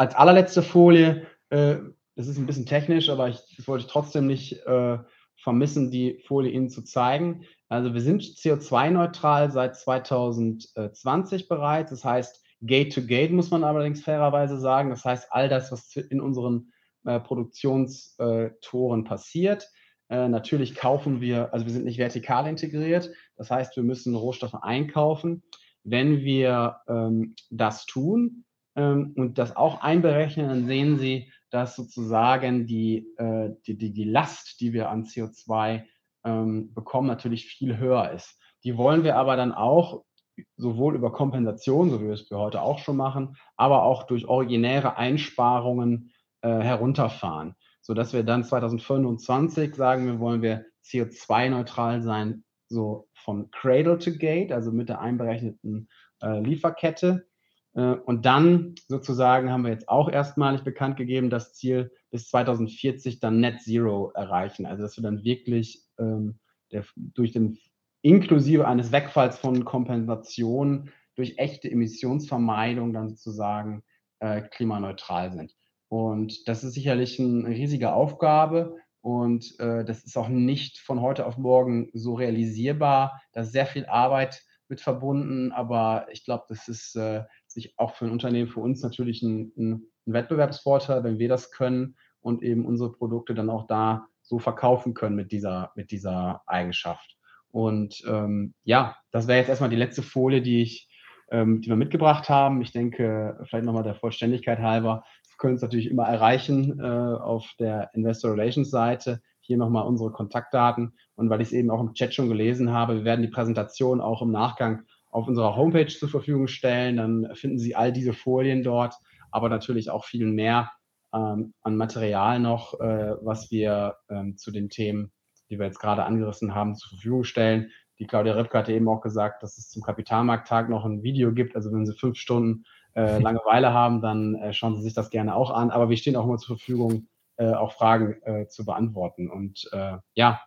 als allerletzte Folie, äh, das ist ein bisschen technisch, aber ich, das wollte ich trotzdem nicht äh, vermissen, die Folie Ihnen zu zeigen. Also wir sind CO2-neutral seit 2020 bereits. Das heißt, Gate-to-Gate muss man allerdings fairerweise sagen. Das heißt, all das, was in unseren äh, Produktionstoren passiert. Äh, natürlich kaufen wir, also wir sind nicht vertikal integriert. Das heißt, wir müssen Rohstoffe einkaufen. Wenn wir ähm, das tun, und das auch einberechnen, dann sehen Sie, dass sozusagen die, äh, die, die, die Last, die wir an CO2 ähm, bekommen, natürlich viel höher ist. Die wollen wir aber dann auch sowohl über Kompensation, so wie wir es für heute auch schon machen, aber auch durch originäre Einsparungen äh, herunterfahren, sodass wir dann 2025 sagen, wir wollen wir CO2-neutral sein, so von Cradle to Gate, also mit der einberechneten äh, Lieferkette. Äh, und dann sozusagen haben wir jetzt auch erstmalig bekannt gegeben, das Ziel bis 2040 dann Net Zero erreichen. Also dass wir dann wirklich ähm, der, durch den inklusive eines Wegfalls von Kompensation durch echte Emissionsvermeidung dann sozusagen äh, klimaneutral sind. Und das ist sicherlich eine riesige Aufgabe und äh, das ist auch nicht von heute auf morgen so realisierbar. Da ist sehr viel Arbeit mit verbunden, aber ich glaube, das ist äh, sich auch für ein Unternehmen, für uns natürlich ein, ein, Wettbewerbsvorteil, wenn wir das können und eben unsere Produkte dann auch da so verkaufen können mit dieser, mit dieser Eigenschaft. Und ähm, ja, das wäre jetzt erstmal die letzte Folie, die ich, ähm, die wir mitgebracht haben. Ich denke, vielleicht nochmal der Vollständigkeit halber, Sie können uns natürlich immer erreichen äh, auf der Investor Relations Seite. Hier nochmal unsere Kontaktdaten. Und weil ich es eben auch im Chat schon gelesen habe, wir werden die Präsentation auch im Nachgang auf unserer Homepage zur Verfügung stellen. Dann finden Sie all diese Folien dort, aber natürlich auch viel mehr ähm, an Material noch, äh, was wir ähm, zu den Themen, die wir jetzt gerade angerissen haben, zur Verfügung stellen. Die Claudia Ripke hatte eben auch gesagt, dass es zum Kapitalmarkttag noch ein Video gibt. Also wenn Sie fünf Stunden äh, (laughs) Langeweile haben, dann äh, schauen Sie sich das gerne auch an. Aber wir stehen auch immer zur Verfügung, äh, auch Fragen äh, zu beantworten. Und äh, ja,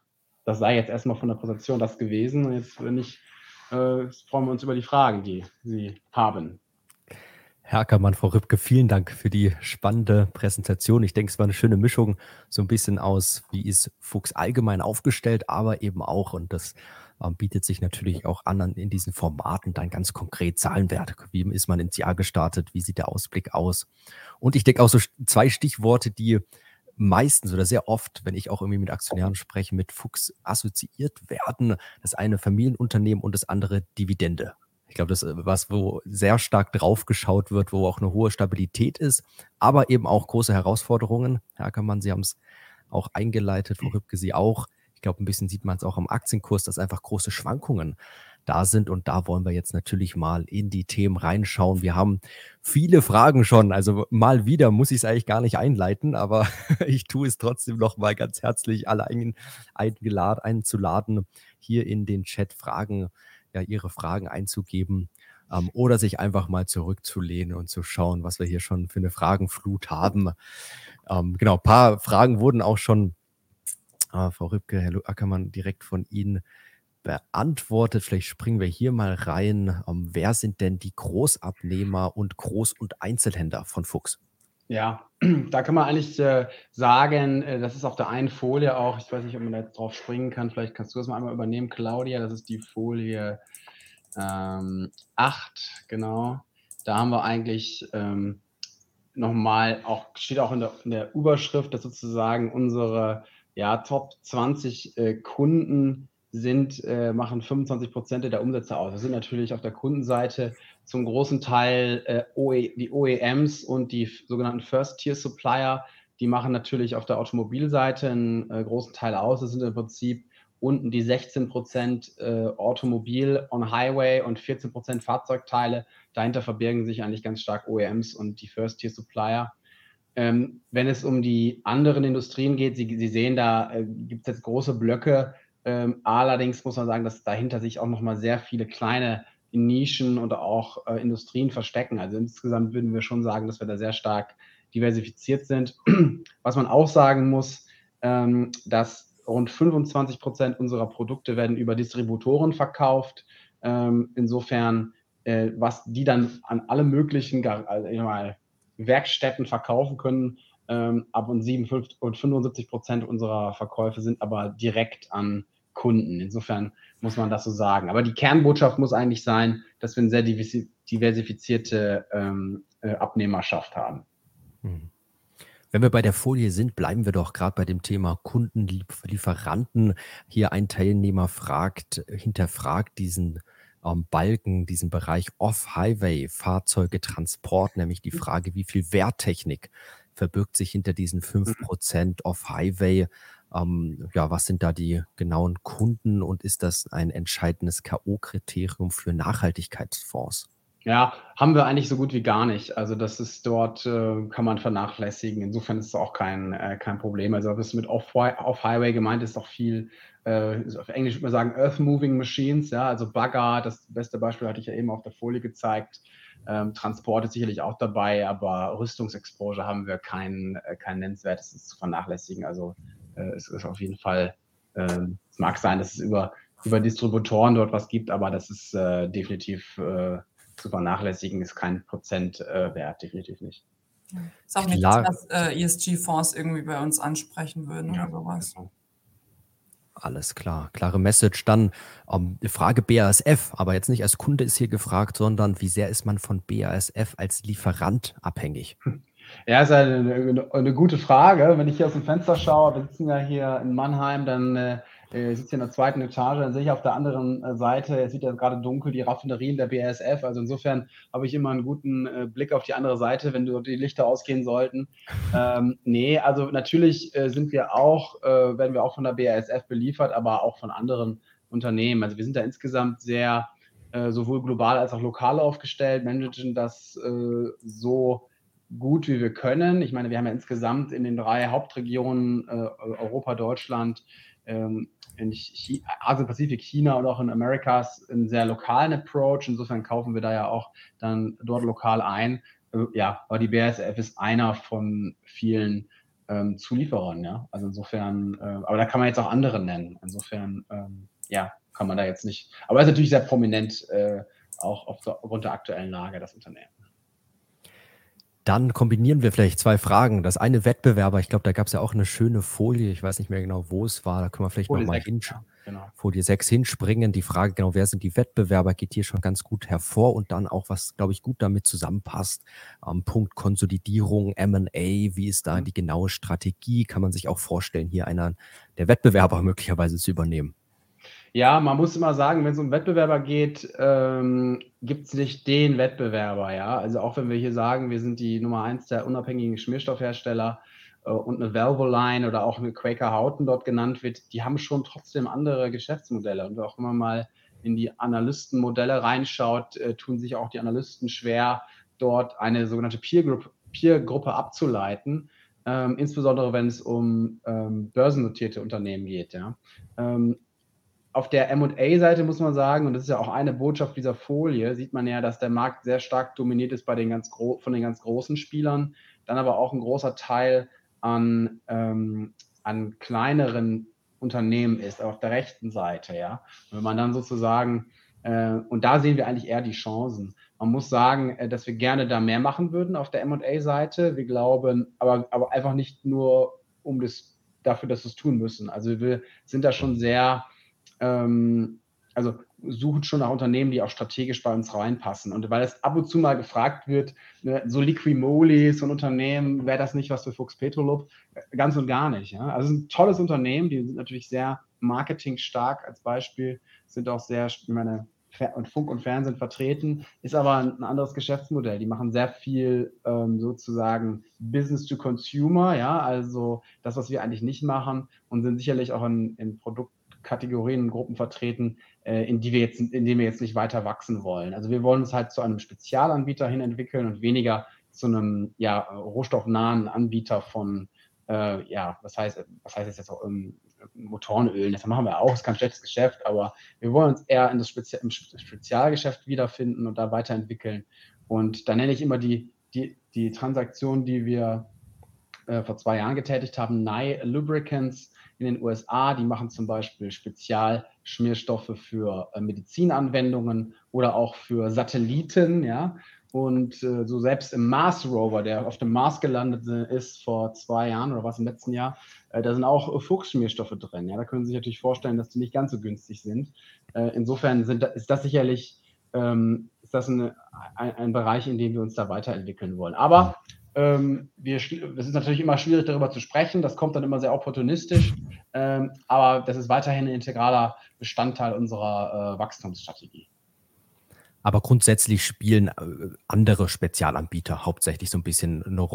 das sei jetzt erstmal von der Präsentation das gewesen. Und jetzt, wenn ich äh, freuen wir uns über die Fragen, die Sie haben. Herr Ackermann, Frau Rübke, vielen Dank für die spannende Präsentation. Ich denke, es war eine schöne Mischung, so ein bisschen aus, wie ist Fuchs allgemein aufgestellt, aber eben auch, und das ähm, bietet sich natürlich auch an, in diesen Formaten dann ganz konkret Zahlenwerte. Wie ist man ins Jahr gestartet? Wie sieht der Ausblick aus? Und ich denke auch so zwei Stichworte, die meistens oder sehr oft, wenn ich auch irgendwie mit Aktionären spreche, mit Fuchs assoziiert werden. Das eine Familienunternehmen und das andere Dividende. Ich glaube, das ist was, wo sehr stark drauf geschaut wird, wo auch eine hohe Stabilität ist, aber eben auch große Herausforderungen. Herr Ackermann, Sie haben es auch eingeleitet, Frau Rübke, Sie auch. Ich glaube, ein bisschen sieht man es auch am Aktienkurs, dass einfach große Schwankungen da sind. Und da wollen wir jetzt natürlich mal in die Themen reinschauen. Wir haben viele Fragen schon. Also mal wieder muss ich es eigentlich gar nicht einleiten, aber (laughs) ich tue es trotzdem noch mal ganz herzlich, alle ein, einzuladen, hier in den Chat Fragen, ja, ihre Fragen einzugeben ähm, oder sich einfach mal zurückzulehnen und zu schauen, was wir hier schon für eine Fragenflut haben. Ähm, genau, ein paar Fragen wurden auch schon, äh, Frau Rübke, Herr Ackermann, direkt von Ihnen beantwortet. Vielleicht springen wir hier mal rein. Ähm, wer sind denn die Großabnehmer und Groß- und Einzelhändler von Fuchs? Ja, (clears throat) da kann man eigentlich äh, sagen, äh, das ist auf der einen Folie auch, ich weiß nicht, ob man da jetzt drauf springen kann, vielleicht kannst du das mal einmal übernehmen, Claudia, das ist die Folie ähm, 8, genau. Da haben wir eigentlich ähm, nochmal, auch steht auch in der, in der Überschrift, dass sozusagen unsere ja, Top 20 äh, Kunden sind, äh, machen 25 Prozent der Umsätze aus. Das sind natürlich auf der Kundenseite zum großen Teil äh, OE, die OEMs und die sogenannten First-Tier-Supplier. Die machen natürlich auf der Automobilseite einen äh, großen Teil aus. Das sind im Prinzip unten die 16 Prozent äh, Automobil on Highway und 14 Prozent Fahrzeugteile. Dahinter verbirgen sich eigentlich ganz stark OEMs und die First-Tier-Supplier. Ähm, wenn es um die anderen Industrien geht, Sie, Sie sehen, da äh, gibt es jetzt große Blöcke ähm, allerdings muss man sagen, dass dahinter sich auch nochmal sehr viele kleine Nischen und auch äh, Industrien verstecken. Also insgesamt würden wir schon sagen, dass wir da sehr stark diversifiziert sind. (clears throat) Was man auch sagen muss, ähm, dass rund 25 Prozent unserer Produkte werden über Distributoren verkauft. Ähm, insofern, äh, was die dann an alle möglichen also, mal, Werkstätten verkaufen können, ähm, ab und, 57, und 75 Prozent unserer Verkäufe sind aber direkt an Kunden. Insofern muss man das so sagen. Aber die Kernbotschaft muss eigentlich sein, dass wir eine sehr diversifizierte ähm, äh, Abnehmerschaft haben. Hm. Wenn wir bei der Folie sind, bleiben wir doch gerade bei dem Thema Kundenlieferanten. Hier ein Teilnehmer fragt, hinterfragt diesen ähm, Balken, diesen Bereich Off-Highway, Fahrzeuge, Transport, nämlich die Frage, wie viel Werttechnik verbirgt sich hinter diesen 5% mhm. Off-Highway ähm, ja, was sind da die genauen Kunden und ist das ein entscheidendes K.O.-Kriterium für Nachhaltigkeitsfonds? Ja, haben wir eigentlich so gut wie gar nicht. Also das ist dort, äh, kann man vernachlässigen. Insofern ist es auch kein, äh, kein Problem. Also was mit Off-Highway gemeint ist, auch viel, äh, auf Englisch würde man sagen, Earth-Moving Machines, ja, also Bagger, das beste Beispiel hatte ich ja eben auf der Folie gezeigt. Ähm, Transport ist sicherlich auch dabei, aber Rüstungsexposure haben wir kein, äh, kein nennenswertes zu vernachlässigen. Also es ist auf jeden Fall, ähm, es mag sein, dass es über, über Distributoren dort was gibt, aber das ist äh, definitiv äh, zu vernachlässigen, ist kein Prozentwert, äh, definitiv nicht. Ist auch nicht, Klar. dass äh, ESG-Fonds irgendwie bei uns ansprechen würden ja, oder sowas. Genau. Alles klar, klare Message. Dann ähm, Frage BASF, aber jetzt nicht als Kunde ist hier gefragt, sondern wie sehr ist man von BASF als Lieferant abhängig? (laughs) Ja, ist eine, eine, eine gute Frage. Wenn ich hier aus dem Fenster schaue, wir sitzen ja hier in Mannheim, dann äh, ich sitze hier in der zweiten Etage, dann sehe ich auf der anderen äh, Seite, es sieht ja gerade dunkel, die Raffinerien der BASF. Also insofern habe ich immer einen guten äh, Blick auf die andere Seite, wenn dort die Lichter ausgehen sollten. (laughs) Ähm, nee, also natürlich äh, sind wir auch, äh, werden wir auch von der BASF beliefert, aber auch von anderen Unternehmen. Also wir sind da insgesamt sehr äh, sowohl global als auch lokal aufgestellt, managen das äh, so gut wie wir können. Ich meine, wir haben ja insgesamt in den drei Hauptregionen Europa, Deutschland, ähm, in Asien-Pazifik, China und auch in Americas einen sehr lokalen Approach. Insofern kaufen wir da ja auch dann dort lokal ein. Äh, ja, aber die BASF ist einer von vielen ähm, Zulieferern, ja. Also insofern, äh, aber da kann man jetzt auch andere nennen. Insofern, ähm, ja, kann man da jetzt nicht. Aber es ist natürlich sehr prominent, äh, auch aufgrund der aktuellen Lage, das Unternehmen. Dann kombinieren wir vielleicht zwei Fragen. Das eine Wettbewerber, ich glaube, da gab es ja auch eine schöne Folie, ich weiß nicht mehr genau, wo es war, da können wir vielleicht nochmal hinschauen. Genau. Folie 6 hinspringen. Die Frage genau, wer sind die Wettbewerber, geht hier schon ganz gut hervor und dann auch, was, glaube ich, gut damit zusammenpasst. Ähm, Punkt Konsolidierung, MA, wie ist da mhm. die genaue Strategie? Kann man sich auch vorstellen, hier einer der Wettbewerber möglicherweise zu übernehmen? Ja, man muss immer sagen, wenn es um Wettbewerber geht, ähm, gibt es nicht den Wettbewerber, ja. Also auch wenn wir hier sagen, wir sind die Nummer eins der unabhängigen Schmierstoffhersteller äh, und eine Valvoline oder auch eine Quaker Houghton dort genannt wird, die haben schon trotzdem andere Geschäftsmodelle. Und auch immer mal in die Analystenmodelle reinschaut, äh, tun sich auch die Analysten schwer, dort eine sogenannte Peer-Gruppe Peer abzuleiten. Ähm, insbesondere wenn es um ähm, börsennotierte Unternehmen geht. Ja. Ähm, auf der MA-Seite muss man sagen, und das ist ja auch eine Botschaft dieser Folie, sieht man ja, dass der Markt sehr stark dominiert ist bei den ganz von den ganz großen Spielern, dann aber auch ein großer Teil an, ähm, an kleineren Unternehmen ist, auf der rechten Seite, ja. Wenn man dann sozusagen, äh, und da sehen wir eigentlich eher die Chancen. Man muss sagen, äh, dass wir gerne da mehr machen würden auf der MA-Seite. Wir glauben, aber, aber einfach nicht nur um das, dafür, dass wir es tun müssen. Also wir sind da schon sehr ähm, also suchen schon nach Unternehmen, die auch strategisch bei uns reinpassen. Und weil es ab und zu mal gefragt wird, ne, so Liquimoli, so ein Unternehmen, wäre das nicht was für Fuchs Petrolub? Ganz und gar nicht. Ja? Also es ist ein tolles Unternehmen, die sind natürlich sehr marketingstark als Beispiel, sind auch sehr, ich meine, und Funk und Fernsehen vertreten, ist aber ein, anderes Geschäftsmodell. Die machen sehr viel ähm, sozusagen Business to Consumer, ja, also das, was wir eigentlich nicht machen und sind sicherlich auch in, in Produkt Kategorien und Gruppen vertreten, äh, in die wir jetzt, in denen wir jetzt nicht weiter wachsen wollen. Also wir wollen uns halt zu einem Spezialanbieter hin entwickeln und weniger zu einem ja, rohstoffnahen Anbieter von, äh, ja, was heißt, was heißt jetzt auch um, Motorenölen? Das machen wir auch, ist kein schlechtes Geschäft, aber wir wollen uns eher in das Spezi im Spezialgeschäft wiederfinden und da weiterentwickeln. Und da nenne ich immer die, die, die Transaktion, die wir äh, vor zwei Jahren getätigt haben, Nye Lubricants in den USA. Die machen zum Beispiel Spezialschmierstoffe für äh, Medizinanwendungen oder auch für Satelliten, ja. Und äh, so selbst im Mars Rover, der auf dem Mars gelandet ist vor zwei Jahren oder was im letzten Jahr, äh, da sind auch Fuchsschmierstoffe drin. Ja, da können Sie sich natürlich vorstellen, dass die nicht ganz so günstig sind. Äh, insofern sind, ist das sicherlich ähm, ist das eine, ein, ein, Bereich, in dem wir uns da weiterentwickeln wollen. Aber ähm, wir, es ist natürlich immer schwierig, darüber zu sprechen. Das kommt dann immer sehr opportunistisch. Ähm, aber das ist weiterhin ein integraler Bestandteil unserer äh, Wachstumsstrategie. Aber grundsätzlich spielen äh, andere Spezialanbieter hauptsächlich so ein bisschen, eine,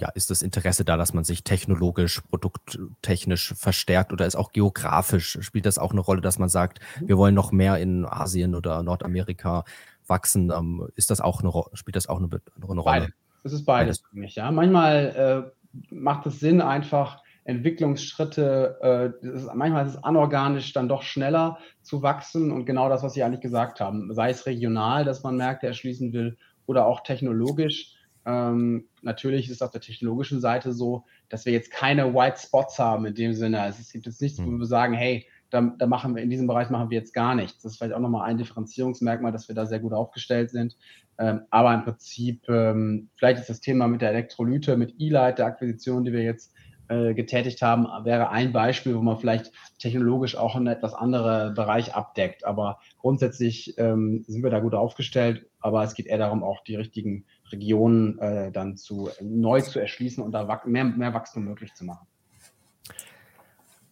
ja, ist das Interesse da, dass man sich technologisch, produkttechnisch verstärkt oder ist auch geografisch, spielt das auch eine Rolle, dass man sagt, mhm. wir wollen noch mehr in Asien oder Nordamerika wachsen. Ähm, ist das auch eine, spielt das auch eine, eine Rolle? Beide. Es ist beides, für mich, ja. Manchmal äh, macht es Sinn, einfach Entwicklungsschritte, äh, ist, manchmal ist es anorganisch, dann doch schneller zu wachsen und genau das, was Sie eigentlich gesagt haben, sei es regional, dass man Märkte erschließen will oder auch technologisch. Ähm, natürlich ist es auf der technologischen Seite so, dass wir jetzt keine White Spots haben in dem Sinne. Also es gibt jetzt nichts, wo hm. wir sagen, hey, da, da, machen wir in diesem Bereich machen wir jetzt gar nichts. Das ist vielleicht auch nochmal ein Differenzierungsmerkmal, dass wir da sehr gut aufgestellt sind. Ähm, aber im Prinzip, ähm, vielleicht ist das Thema mit der Elektrolyte, mit E-Light, der Akquisition, die wir jetzt äh, getätigt haben, wäre ein Beispiel, wo man vielleicht technologisch auch einen etwas anderen Bereich abdeckt. Aber grundsätzlich ähm, sind wir da gut aufgestellt, aber es geht eher darum, auch die richtigen Regionen äh, dann zu neu zu erschließen und da mehr, mehr Wachstum möglich zu machen.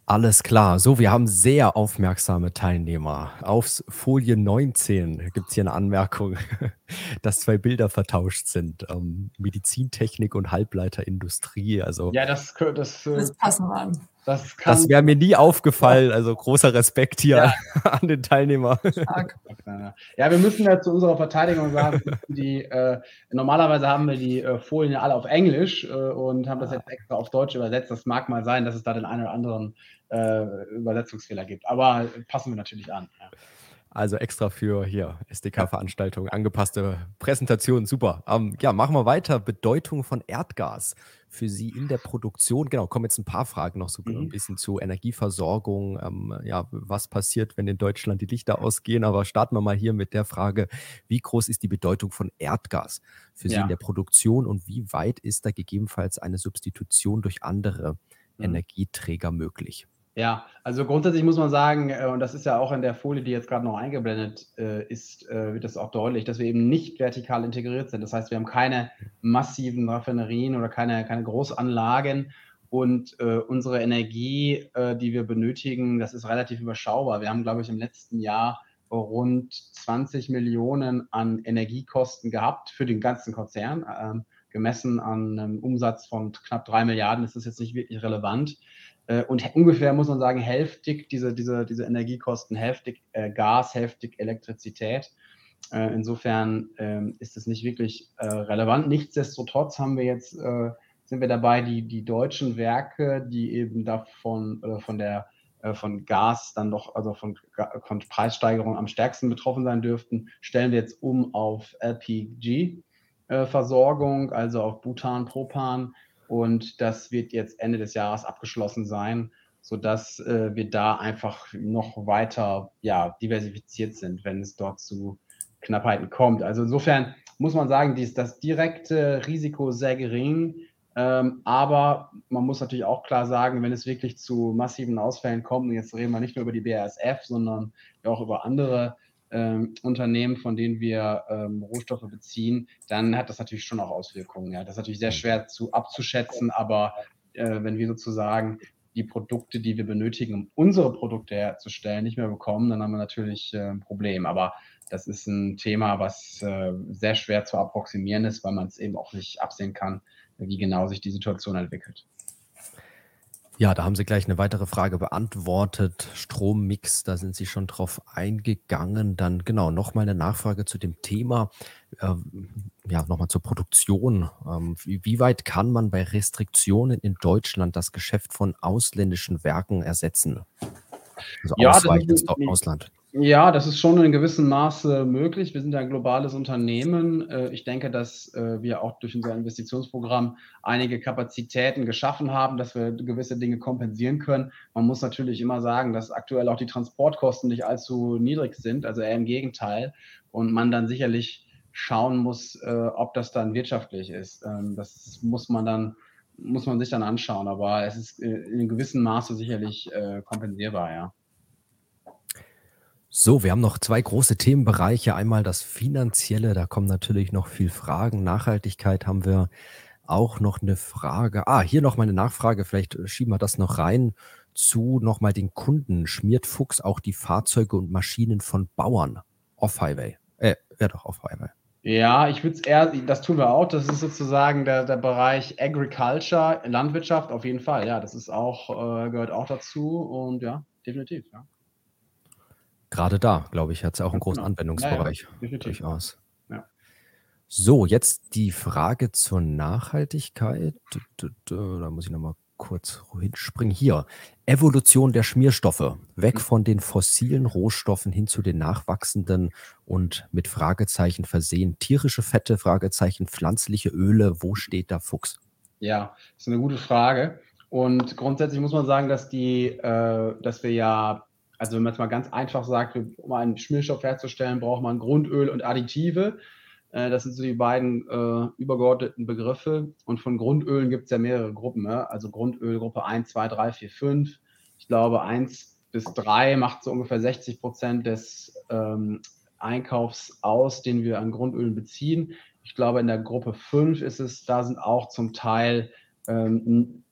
Alles klar. So, wir haben sehr aufmerksame Teilnehmer. Auf Folie 19 gibt es hier eine Anmerkung, (laughs) dass zwei Bilder vertauscht sind. Ähm, Medizintechnik und Halbleiterindustrie. Also, ja, das, das, äh, das passen wir an. Das, das wäre mir nie aufgefallen. Also großer Respekt hier ja. (laughs) an den Teilnehmer. (laughs) Ja, wir müssen ja zu unserer Verteidigung sagen, die, äh, normalerweise haben wir die äh, Folien alle auf Englisch äh, und haben das jetzt extra auf Deutsch übersetzt. Das mag mal sein, dass es da den einen oder anderen äh, Übersetzungsfehler gibt. Aber passen wir natürlich an. Ja. Also extra für hier SDK-Veranstaltungen angepasste Präsentation, super. Ähm, ja, machen wir weiter. Bedeutung von Erdgas für Sie in der Produktion. Genau, kommen jetzt ein paar Fragen noch so mhm. ein bisschen zu Energieversorgung. Ähm, ja, was passiert, wenn in Deutschland die Lichter ausgehen? Aber starten wir mal hier mit der Frage, wie groß ist die Bedeutung von Erdgas für Sie ja. in der Produktion und wie weit ist da gegebenenfalls eine Substitution durch andere mhm. Energieträger möglich? Ja, also grundsätzlich muss man sagen, äh, und das ist ja auch in der Folie, die jetzt gerade noch eingeblendet äh, ist, äh, wird das auch deutlich, dass wir eben nicht vertikal integriert sind. Das heißt, wir haben keine massiven Raffinerien oder keine, keine Großanlagen und unsere Energie, die wir benötigen, das ist relativ überschaubar. Wir haben, glaube ich, im letzten Jahr rund 20 Millionen an Energiekosten gehabt für den ganzen Konzern. Ähm, gemessen an einem Umsatz von knapp drei Milliarden ist das jetzt nicht wirklich relevant. Äh, und ungefähr muss man sagen, hälftig diese, diese, diese Energiekosten, hälftig äh, Gas, hälftig Elektrizität. Äh, insofern ähm, ist es nicht wirklich relevant. Nichtsdestotrotz haben wir jetzt, sind wir dabei, die, die deutschen Werke, die eben davon oder von der von Gas dann doch, also von, von Preissteigerungen am stärksten betroffen sein dürften, stellen wir jetzt um auf LPG-Versorgung, also auf Butan, Propan und das wird jetzt Ende des Jahres abgeschlossen sein, sodass äh, wir da einfach noch weiter ja, diversifiziert sind, wenn es dort zu Knappheiten kommt. Also insofern muss man sagen, dies, das direkte Risiko sehr gering. Ähm, aber man muss natürlich auch klar sagen, wenn es wirklich zu massiven Ausfällen kommt, und jetzt reden wir nicht nur über die BASF, sondern auch über andere ähm, Unternehmen, von denen wir ähm, Rohstoffe beziehen, dann hat das natürlich schon auch Auswirkungen. Ja. Das ist natürlich sehr schwer zu abzuschätzen, aber äh, wenn wir sozusagen die Produkte, die wir benötigen, um unsere Produkte herzustellen, nicht mehr bekommen, dann haben wir natürlich äh, ein Problem. Aber das ist ein Thema, was äh, sehr schwer zu approximieren ist, weil man es eben auch nicht absehen kann, wie genau sich die Situation entwickelt. Ja, da haben Sie gleich eine weitere Frage beantwortet. Strommix, da sind Sie schon drauf eingegangen. Dann genau nochmal eine Nachfrage zu dem Thema. Ähm, ja, nochmal zur Produktion. Ähm, wie, wie weit kann man bei Restriktionen in Deutschland das Geschäft von ausländischen Werken ersetzen? Also ja, ausweichen ins Ausland. Ja, das ist schon in gewissem Maße möglich. Wir sind ja ein globales Unternehmen. Äh, ich denke, dass äh, wir auch durch unser Investitionsprogramm einige Kapazitäten geschaffen haben, dass wir gewisse Dinge kompensieren können. Man muss natürlich immer sagen, dass aktuell auch die Transportkosten nicht allzu niedrig sind, also eher im Gegenteil. Und man dann sicherlich schauen muss, äh, ob das dann wirtschaftlich ist. Ähm, das muss man dann muss man sich dann anschauen, aber es ist in einem gewissen Maße sicherlich kompensierbar, ja. So, wir haben noch zwei große Themenbereiche. Einmal das Finanzielle, da kommen natürlich noch viel Fragen. Nachhaltigkeit haben wir auch noch eine Frage. Ah, hier noch mal eine Nachfrage, vielleicht schieben wir das noch rein zu nochmal den Kunden. Schmiert Fuchs auch die Fahrzeuge und Maschinen von Bauern off-Highway? Äh, ja doch, off-Highway. Ja, ich würde es eher, das tun wir auch, das ist sozusagen der, der Bereich Agriculture, Landwirtschaft auf jeden Fall, ja, das ist auch, äh, gehört auch dazu und ja, definitiv, ja. Gerade da, glaube ich, hat es auch einen großen genau. Anwendungsbereich. Ja, durchaus. Ja. So, jetzt die Frage zur Nachhaltigkeit. Da muss ich nochmal kurz hinspringen. Hier, Evolution der Schmierstoffe. Weg von den fossilen Rohstoffen hin zu den nachwachsenden und mit Fragezeichen versehen. Tierische Fette, Fragezeichen, pflanzliche Öle. Wo steht da Fuchs? Ja, das ist eine gute Frage. Und grundsätzlich muss man sagen, dass die, äh, dass wir ja, also wenn man es mal ganz einfach sagt, um einen Schmierstoff herzustellen, braucht man Grundöl und Additive. Äh, das sind so die beiden äh, übergeordneten Begriffe. Und von Grundölen gibt es ja mehrere Gruppen. Ne? Also Grundölgruppe 1, 2, 3, 4, 5. Ich glaube, 1 bis 3 macht so ungefähr 60 Prozent des ähm, Einkaufs aus, den wir an Grundölen beziehen. Ich glaube, in der Gruppe 5 ist es, da sind auch zum Teil ähm,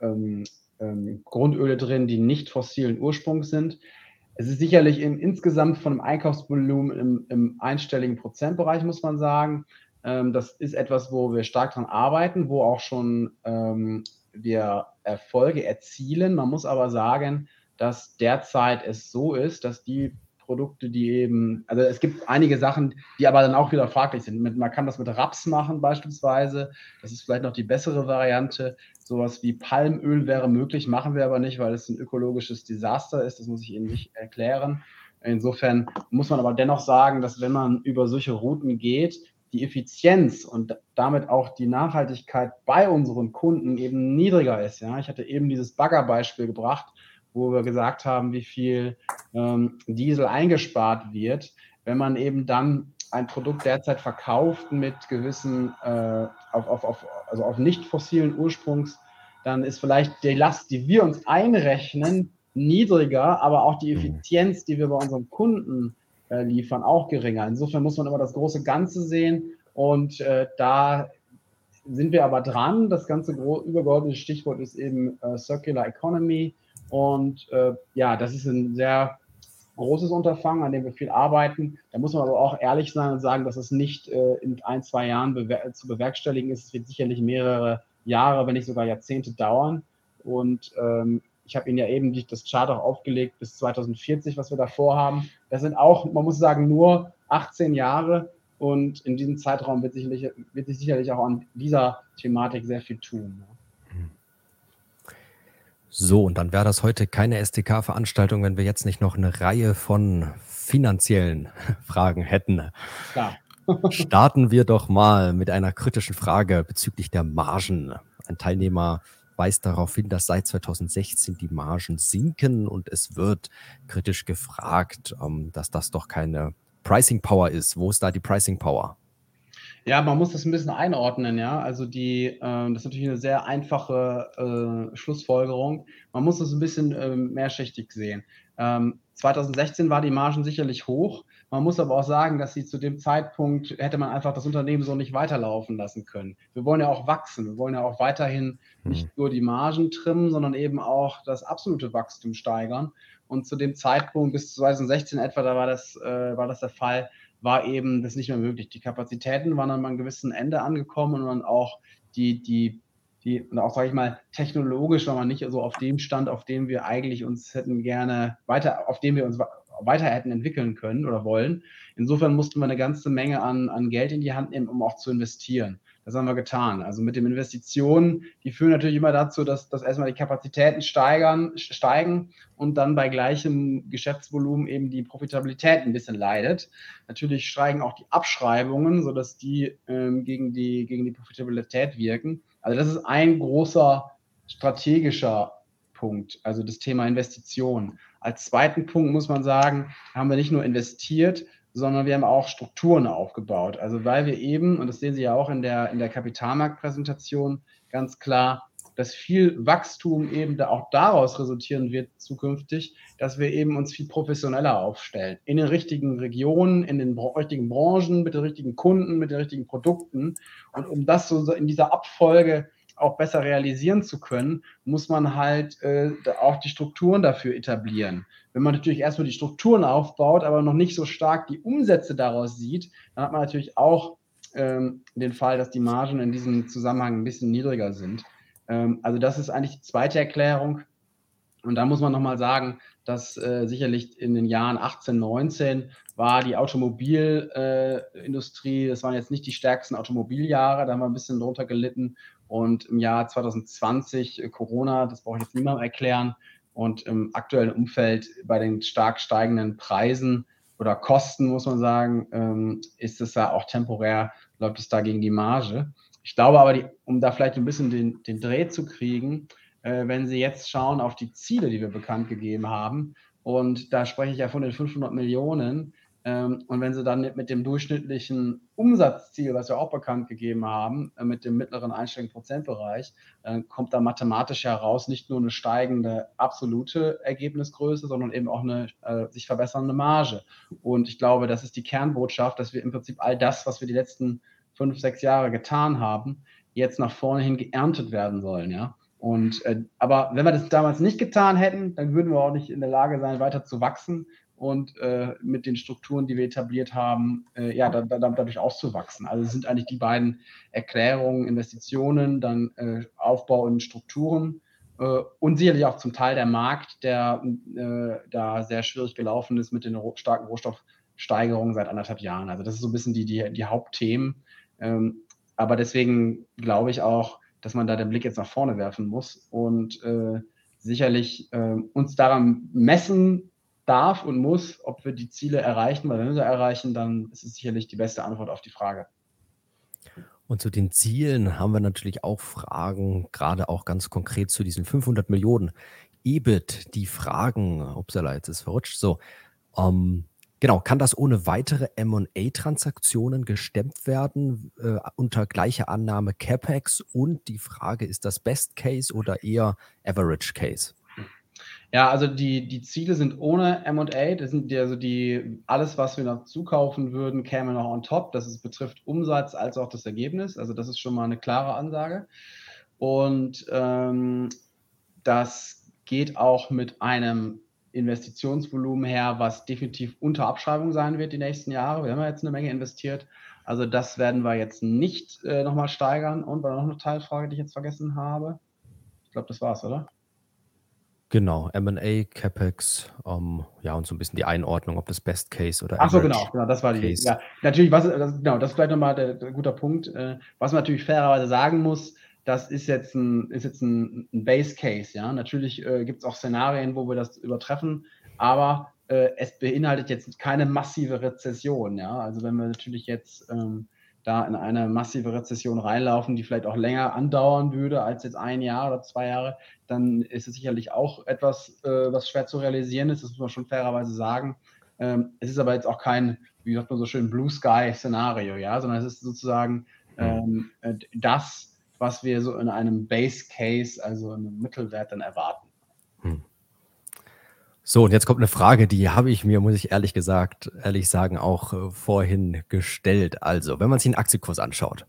ähm, ähm, Grundöle drin, die nicht fossilen Ursprungs sind. Es ist sicherlich im, insgesamt von dem Einkaufsvolumen im, im einstelligen Prozentbereich, muss man sagen. Ähm, das ist etwas, wo wir stark dran arbeiten, wo auch schon ähm, wir Erfolge erzielen. Man muss aber sagen, dass derzeit es so ist, dass die Produkte, die eben, also es gibt einige Sachen, die aber dann auch wieder fraglich sind. man kann das mit Raps machen beispielsweise. Das ist vielleicht noch die bessere Variante. Sowas wie Palmöl wäre möglich, machen wir aber nicht, weil es ein ökologisches Desaster ist. Das muss ich Ihnen nicht erklären. Insofern muss man aber dennoch sagen, dass wenn man über solche Routen geht, die Effizienz und damit auch die Nachhaltigkeit bei unseren Kunden eben niedriger ist. Ja, ich hatte eben dieses Baggerbeispiel gebracht wo wir gesagt haben, wie viel ähm, Diesel eingespart wird, wenn man eben dann ein Produkt derzeit verkauft mit gewissen, äh, auf, auf, auf, also auf nicht fossilen Ursprungs, dann ist vielleicht die Last, die wir uns einrechnen, niedriger, aber auch die mhm. Effizienz, die wir bei unseren Kunden äh, liefern, auch geringer. Insofern muss man immer das große Ganze sehen und äh, da sind wir aber dran. Das ganze übergeordnete Stichwort ist eben äh, Circular Economy. Und äh, ja, das ist ein sehr großes Unterfangen, an dem wir viel arbeiten. Da muss man aber auch ehrlich sein und sagen, dass es nicht äh, in ein, zwei Jahren bewer zu bewerkstelligen ist. Es wird sicherlich mehrere Jahre, wenn nicht sogar Jahrzehnte dauern. Und ähm, ich habe Ihnen ja eben das Chart auch aufgelegt bis 2040, was wir da vorhaben. Das sind auch, man muss sagen, nur 18 Jahre. Und in diesem Zeitraum wird, sicherlich, wird sich sicherlich auch an dieser Thematik sehr viel tun. So, und dann wäre das heute keine SDK-Veranstaltung, wenn wir jetzt nicht noch eine Reihe von finanziellen (laughs) Fragen hätten. Klar. (laughs) Starten wir doch mal mit einer kritischen Frage bezüglich der Margen. Ein Teilnehmer weist darauf hin, dass seit 2016 die Margen sinken und es wird kritisch gefragt, ähm, dass das doch keine Pricing Power ist. Wo ist da die Pricing Power? Ja, man muss das ein bisschen einordnen, ja. Also die, äh, das ist natürlich eine sehr einfache äh, Schlussfolgerung. Man muss das ein bisschen äh, mehrschichtig sehen. Ähm, 2016 war die Margen sicherlich hoch. Man muss aber auch sagen, dass sie zu dem Zeitpunkt hätte man einfach das Unternehmen so nicht weiterlaufen lassen können. Wir wollen ja auch wachsen. Wir wollen ja auch weiterhin hm. nicht nur die Margen trimmen, sondern eben auch das absolute Wachstum steigern. Und zu dem Zeitpunkt bis 2016 etwa, da war das, äh, war das der Fall, war eben das nicht mehr möglich. Die Kapazitäten waren an einem gewissen Ende angekommen und dann auch die, die, die, und auch, sage ich mal, technologisch war man nicht so auf dem Stand, auf dem wir eigentlich uns hätten gerne weiter, auf dem wir uns weiter hätten entwickeln können oder wollen. Insofern mussten wir eine ganze Menge an, an Geld in die Hand nehmen, um auch zu investieren. Das haben wir getan. Also mit den Investitionen, die führen natürlich immer dazu, dass, dass erstmal die Kapazitäten steigern, steigen und dann bei gleichem Geschäftsvolumen eben die Profitabilität ein bisschen leidet. Natürlich steigen auch die Abschreibungen, sodass die ähm, gegen, die, gegen die Profitabilität wirken. Also das ist ein großer strategischer Punkt, also das Thema Investitionen. Als zweiten Punkt muss man sagen, haben wir nicht nur investiert, sondern wir haben auch Strukturen aufgebaut. Also weil wir eben, und das sehen Sie ja auch in der, in der Kapitalmarktpräsentation ganz klar, dass viel Wachstum eben da auch daraus resultieren wird zukünftig, dass wir eben uns viel professioneller aufstellen. In den richtigen Regionen, in den richtigen Branchen, mit den richtigen Kunden, mit den richtigen Produkten. Und um das so in dieser Abfolge auch besser realisieren zu können, muss man halt äh, auch die Strukturen dafür etablieren. Wenn man natürlich erstmal die Strukturen aufbaut, aber noch nicht so stark die Umsätze daraus sieht, dann hat man natürlich auch ähm, den Fall, dass die Margen in diesem Zusammenhang ein bisschen niedriger sind. Ähm, also das ist eigentlich die zweite Erklärung. Und da muss man nochmal sagen, dass äh, sicherlich in den Jahren 18, 19 war die Automobilindustrie, äh, das waren jetzt nicht die stärksten Automobiljahre, da haben wir ein bisschen drunter gelitten. Und im Jahr 2020 äh, Corona, das brauche ich jetzt niemandem erklären. Und im aktuellen Umfeld bei den stark steigenden Preisen oder Kosten, muss man sagen, ähm, ist es ja auch temporär, läuft es da gegen die Marge. Ich glaube aber, die, um da vielleicht ein bisschen den, den Dreh zu kriegen, äh, wenn Sie jetzt schauen auf die Ziele, die wir bekannt gegeben haben, und da spreche ich ja von den 500 Millionen, und wenn Sie dann mit dem durchschnittlichen Umsatzziel, was wir auch bekannt gegeben haben, äh, mit dem mittleren einstelligen Prozentbereich, äh, kommt da mathematisch heraus nicht nur eine steigende absolute Ergebnisgröße, sondern eben auch eine äh, sich verbessernde Marge. Und ich glaube, das ist die Kernbotschaft, dass wir im Prinzip all das, was wir die letzten fünf, sechs Jahre getan haben, jetzt nach vorne hin geerntet werden sollen. Ja? Und, äh, aber wenn wir das damals nicht getan hätten, dann würden wir auch nicht in der Lage sein, weiter zu wachsen und äh, mit den Strukturen, die wir etabliert haben, äh, ja, da, da, dadurch auszuwachsen. Also sind eigentlich die beiden Erklärungen, Investitionen, dann äh, Aufbau in Strukturen äh, und sicherlich auch zum Teil der Markt, der äh, da sehr schwierig gelaufen ist mit den starken Rohstoffsteigerungen seit anderthalb Jahren. Also das ist so ein bisschen die, die, die Hauptthemen. Ähm, aber deswegen glaube ich auch, dass man da den Blick jetzt nach vorne werfen muss und äh, sicherlich uns daran messen darf und muss, ob wir die Ziele erreichen, weil wenn wir sie erreichen, dann ist es sicherlich die beste Antwort auf die Frage. Und zu den Zielen haben wir natürlich auch Fragen, gerade auch ganz konkret zu diesen 500 Millionen EBIT, die Fragen, upsala, jetzt ist verrutscht, so, ähm, Genau, kann das ohne weitere M&A-Transaktionen gestemmt werden äh, unter gleicher Annahme CapEx? Und die Frage, ist das Best Case oder eher Average Case? Ja, also die, die Ziele sind ohne M&A, das sind die, also die, alles, was wir noch zukaufen würden, käme noch on top. Das ist, betrifft Umsatz als auch das Ergebnis. Also das ist schon mal eine klare Ansage. Und ähm, das geht auch mit einem Investitionsvolumen her, was definitiv unter Abschreibung sein wird die nächsten Jahre. Wir haben ja jetzt eine Menge investiert. Also das werden wir jetzt nicht äh, nochmal steigern. Und war noch eine Teilfrage, die ich jetzt vergessen habe. Ich glaube, das war's, oder? Genau, M&A, CapEx, ähm, ja, und so ein bisschen die Einordnung, ob das Best Case oder Ach so, genau, genau, das war die. Case. Ja, natürlich, was, das, genau, das ist vielleicht nochmal der, der guter Punkt. Äh, was man natürlich fairerweise sagen muss, das ist jetzt ein, ist jetzt ein, ein Base Case. Ja? Natürlich äh, gibt es auch Szenarien, wo wir das übertreffen, aber äh, es beinhaltet jetzt keine massive Rezession. Ja? Also wenn wir natürlich jetzt ähm, da in eine massive Rezession reinlaufen, die vielleicht auch länger andauern würde als jetzt ein Jahr oder zwei Jahre, dann ist es sicherlich auch etwas, äh, was schwer zu realisieren ist. Das muss man schon fairerweise sagen. Ähm, es ist aber jetzt auch kein, wie sagt man so schön, Blue Sky Szenario, ja, sondern es ist sozusagen ähm, äh, das, was wir so in einem Base Case, also in einem Mittelwert dann erwarten. So, und jetzt kommt eine Frage, die habe ich mir, muss ich ehrlich gesagt, ehrlich sagen, auch äh, vorhin gestellt. Also, wenn man sich den Aktienkurs anschaut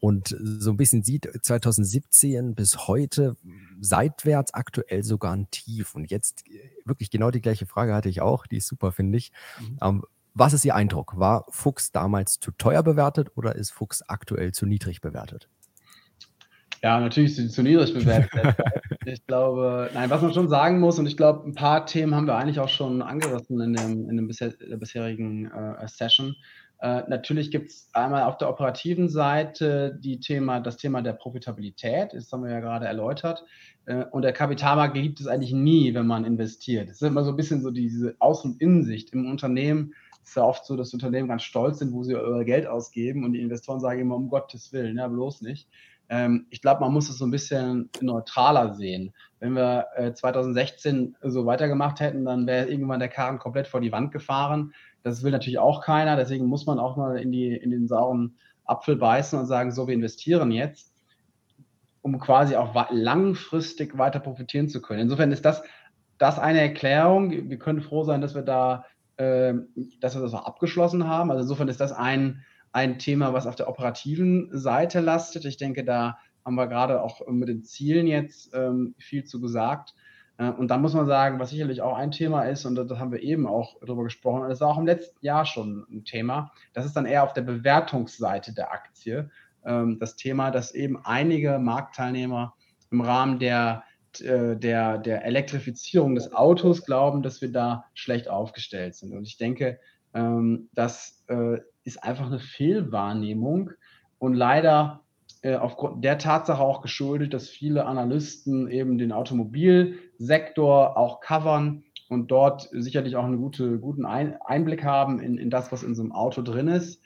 und so ein bisschen sieht, 2017 bis heute seitwärts aktuell sogar ein Tief. Und jetzt äh, wirklich genau die gleiche Frage hatte ich auch, die ist super, finde ich. Mhm. Ähm, was ist Ihr Eindruck? War Fuchs damals zu teuer bewertet oder ist Fuchs aktuell zu niedrig bewertet? Ja, natürlich sind sie zu niedrig bewertet. (laughs) ich glaube, nein, was man schon sagen muss, und ich glaube, ein paar Themen haben wir eigentlich auch schon angerissen in, dem, in dem bisher, der bisherigen äh, Session. Äh, natürlich gibt es einmal auf der operativen Seite die Thema, das Thema der Profitabilität, das haben wir ja gerade erläutert. Äh, und der Kapitalmarkt liebt es eigentlich nie, wenn man investiert. Es ist immer so ein bisschen so diese Außen- und Innensicht. Im Unternehmen Es ist ja oft so, dass Unternehmen ganz stolz sind, wo sie ihr Geld ausgeben und die Investoren sagen immer, um Gottes Willen, ja, bloß nicht. Ähm, ich glaube, man muss es so ein bisschen neutraler sehen. Wenn wir äh, 2016 so weitergemacht hätten, dann wäre irgendwann der Karren komplett vor die Wand gefahren. Das will natürlich auch keiner. Deswegen muss man auch mal in, die, in den sauren Apfel beißen und sagen, so, wir investieren jetzt, um quasi auch langfristig weiter profitieren zu können. Insofern ist das, das eine Erklärung. Wir können froh sein, dass wir da, äh, dass wir das auch abgeschlossen haben. Also insofern ist das ein, ein Thema, was auf der operativen Seite lastet. Ich denke, da haben wir gerade auch mit den Zielen jetzt ähm, viel zu gesagt. Äh, und da muss man sagen, was sicherlich auch ein Thema ist, und da haben wir eben auch darüber gesprochen, und das war auch im letzten Jahr schon ein Thema, das ist dann eher auf der Bewertungsseite der Aktie. Ähm, das Thema, dass eben einige Marktteilnehmer im Rahmen der äh, der, der Elektrifizierung des Autos glauben, dass wir da schlecht aufgestellt sind. Und ich denke, ähm, das äh, ist einfach eine Fehlwahrnehmung und leider äh, aufgrund der Tatsache auch geschuldet, dass viele Analysten eben den Automobilsektor auch covern und dort sicherlich auch einen gute, guten Einblick haben in, in das, was in so einem Auto drin ist.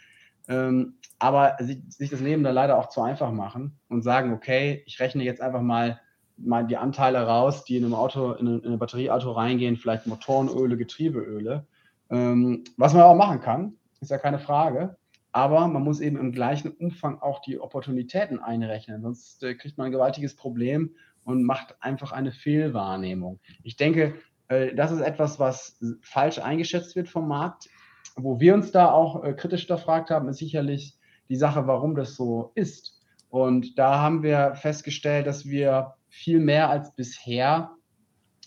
Ähm, aber sich das Leben da leider auch zu einfach machen und sagen, okay, ich rechne jetzt einfach mal, mal die Anteile raus, die in einem Auto, in ein, in ein Batterieauto reingehen, vielleicht Motorenöle, Getriebeöle. Ähm, was man auch machen kann, ist ja keine Frage. Aber man muss eben im gleichen Umfang auch die Opportunitäten einrechnen, sonst äh, kriegt man ein gewaltiges Problem und macht einfach eine Fehlwahrnehmung. Ich denke, äh, das ist etwas, was falsch eingeschätzt wird vom Markt. Wo wir uns da auch äh, kritisch hinterfragt haben, ist sicherlich die Sache, warum das so ist. Und da haben wir festgestellt, dass wir viel mehr als bisher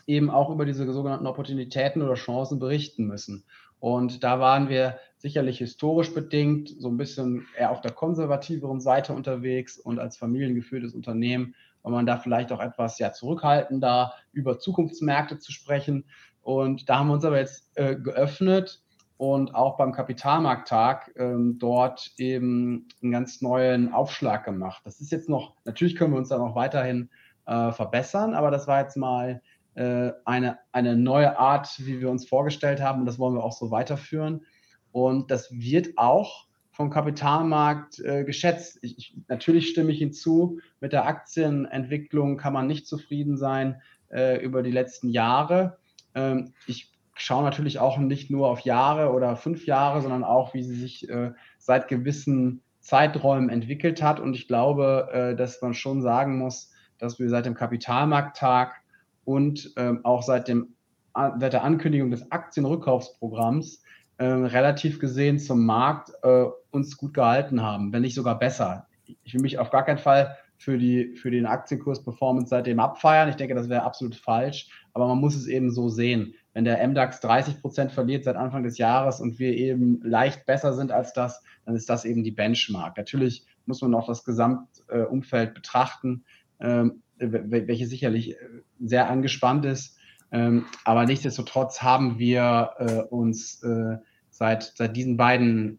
eben auch über diese sogenannten Opportunitäten oder Chancen berichten müssen. Und da waren wir sicherlich historisch bedingt so ein bisschen eher auf der konservativeren Seite unterwegs und als familiengeführtes Unternehmen war man da vielleicht auch etwas ja, zurückhaltender, über Zukunftsmärkte zu sprechen. Und da haben wir uns aber jetzt äh, geöffnet und auch beim Kapitalmarkttag ähm, dort eben einen ganz neuen Aufschlag gemacht. Das ist jetzt noch, natürlich können wir uns da noch weiterhin äh, verbessern, aber das war jetzt mal äh, eine, eine neue Art, wie wir uns vorgestellt haben und das wollen wir auch so weiterführen. Und das wird auch vom Kapitalmarkt äh, geschätzt. Ich, ich, natürlich stimme ich hinzu, mit der Aktienentwicklung kann man nicht zufrieden sein äh, über die letzten Jahre. Ähm, ich schaue natürlich auch nicht nur auf Jahre oder fünf Jahre, sondern auch, wie sie sich äh, seit gewissen Zeiträumen entwickelt hat. Und ich glaube, äh, dass man schon sagen muss, dass wir seit dem Kapitalmarkttag und ähm, auch seit, dem, seit der Ankündigung des Aktienrückkaufsprogramms äh, relativ gesehen zum Markt äh, uns gut gehalten haben, wenn nicht sogar besser. Ich will mich auf gar keinen Fall für, die, für den Aktienkurs-Performance seitdem abfeiern. Ich denke, das wäre absolut falsch, aber man muss es eben so sehen. Wenn der MDAX 30 Prozent verliert seit Anfang des Jahres und wir eben leicht besser sind als das, dann ist das eben die Benchmark. Natürlich muss man auch das Gesamtumfeld betrachten, ähm, welche sicherlich äh, sehr angespannt ist. Ähm, aber nichtsdestotrotz haben wir äh, uns äh, seit, seit diesen beiden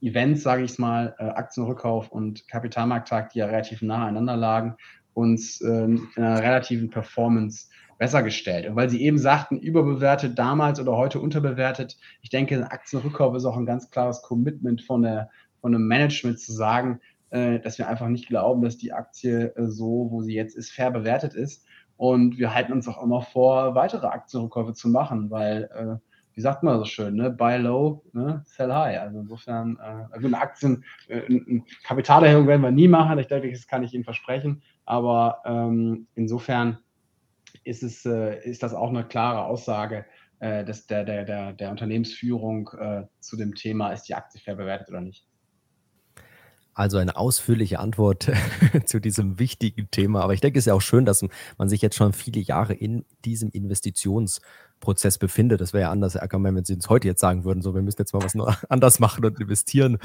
Events, sage ich es mal, äh, Aktienrückkauf und Kapitalmarkttag, die ja relativ nah aneinander lagen, uns äh, in einer relativen Performance besser gestellt. Und weil Sie eben sagten, überbewertet damals oder heute unterbewertet, ich denke, ein Aktienrückkauf ist auch ein ganz klares Commitment von, der, von einem Management zu sagen, äh, dass wir einfach nicht glauben, dass die Aktie äh, so, wo sie jetzt ist, fair bewertet ist. Und wir halten uns auch immer vor, weitere Aktienrückkäufe zu machen, weil äh, wie sagt man so schön, ne? buy low, ne? sell high. Also insofern, äh, also eine Aktien, äh, eine Kapitalerhöhung werden wir nie machen, ich denke, das kann ich Ihnen versprechen, aber ähm, insofern ist, es, äh, ist das auch eine klare Aussage äh, des, der, der, der, der Unternehmensführung äh, zu dem Thema, ist die Aktie fair bewertet oder nicht. Also eine ausführliche Antwort (laughs) zu diesem wichtigen Thema. Aber ich denke, es ist ja auch schön, dass man sich jetzt schon viele Jahre in diesem Investitionsprozess befindet. Das wäre ja anders, Herr Ackermann, wenn Sie uns heute jetzt sagen würden, so, wir müssen jetzt mal was (laughs) anders machen und investieren.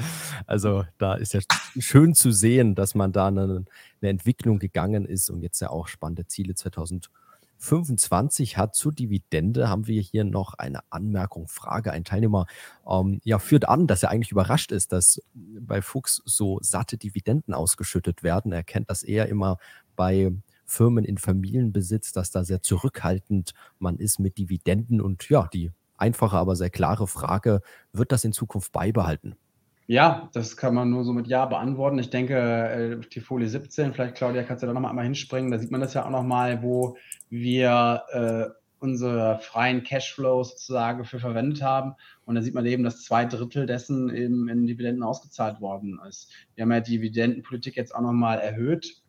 Also da ist ja schön zu sehen, dass man da eine, eine Entwicklung gegangen ist und jetzt ja auch spannende Ziele 2020 25 hat zur Dividende, haben wir hier noch eine Anmerkung, Frage. Ein Teilnehmer ähm, ja, führt an, dass er eigentlich überrascht ist, dass bei Fuchs so satte Dividenden ausgeschüttet werden. Er kennt das eher immer bei Firmen in Familienbesitz, dass da sehr zurückhaltend man ist mit Dividenden. Und ja, die einfache, aber sehr klare Frage, wird das in Zukunft beibehalten? Ja, das kann man nur so mit Ja beantworten. Ich denke, die Folie 17, vielleicht Claudia, kannst du da nochmal einmal hinspringen. Da sieht man das ja auch nochmal, wo wir äh, unsere freien Cashflows sozusagen für verwendet haben. Und da sieht man eben, dass zwei Drittel dessen eben in Dividenden ausgezahlt worden ist. Wir haben ja die Dividendenpolitik jetzt auch nochmal erhöht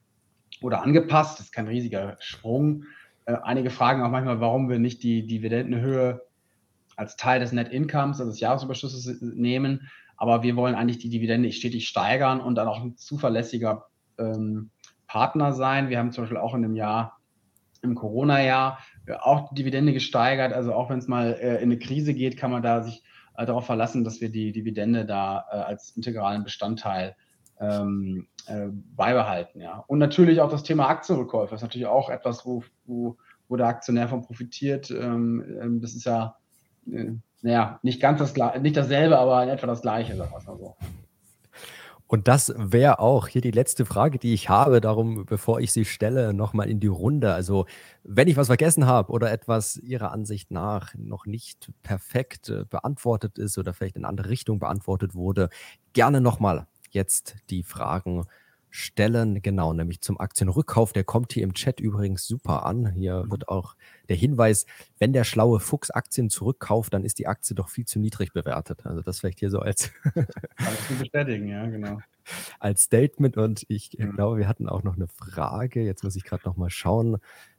oder angepasst. Das ist kein riesiger Sprung. Äh, einige fragen auch manchmal, warum wir nicht die Dividendenhöhe als Teil des Net Incomes, also des Jahresüberschusses nehmen. Aber wir wollen eigentlich die Dividende stetig steigern und dann auch ein zuverlässiger ähm, Partner sein. Wir haben zum Beispiel auch in dem Jahr, im Corona-Jahr, äh, auch die Dividende gesteigert. Also auch wenn es mal äh, in eine Krise geht, kann man da sich äh, darauf verlassen, dass wir die Dividende da äh, als integralen Bestandteil ähm, äh, beibehalten. Ja. Und natürlich auch das Thema Aktienrückkäufe ist natürlich auch etwas, wo, wo, wo der Aktionär von profitiert. Ähm, ähm das ist ja, äh, naja, nicht ganz das nicht dasselbe, aber in etwa das Gleiche, sagen mal so. Und das wäre auch hier die letzte Frage, die ich habe. Darum, bevor ich sie stelle, nochmal in die Runde. Also, wenn ich was vergessen habe oder etwas Ihrer Ansicht nach noch nicht perfekt äh, beantwortet ist oder vielleicht in eine andere Richtung beantwortet wurde, gerne nochmal jetzt die Fragen stellen. Genau, nämlich zum Aktienrückkauf. Der kommt hier im Chat übrigens super an. Hier wird auch der Hinweis, wenn der schlaue Fuchs Aktien zurückkauft, dann ist die Aktie doch viel zu niedrig bewertet. Also das vielleicht hier so als (laughs) Alles zu bestätigen, ja, genau. (laughs) Als Statement und ich mhm. glaube, wir hatten auch noch eine Frage. Jetzt muss ich gerade noch mal schauen.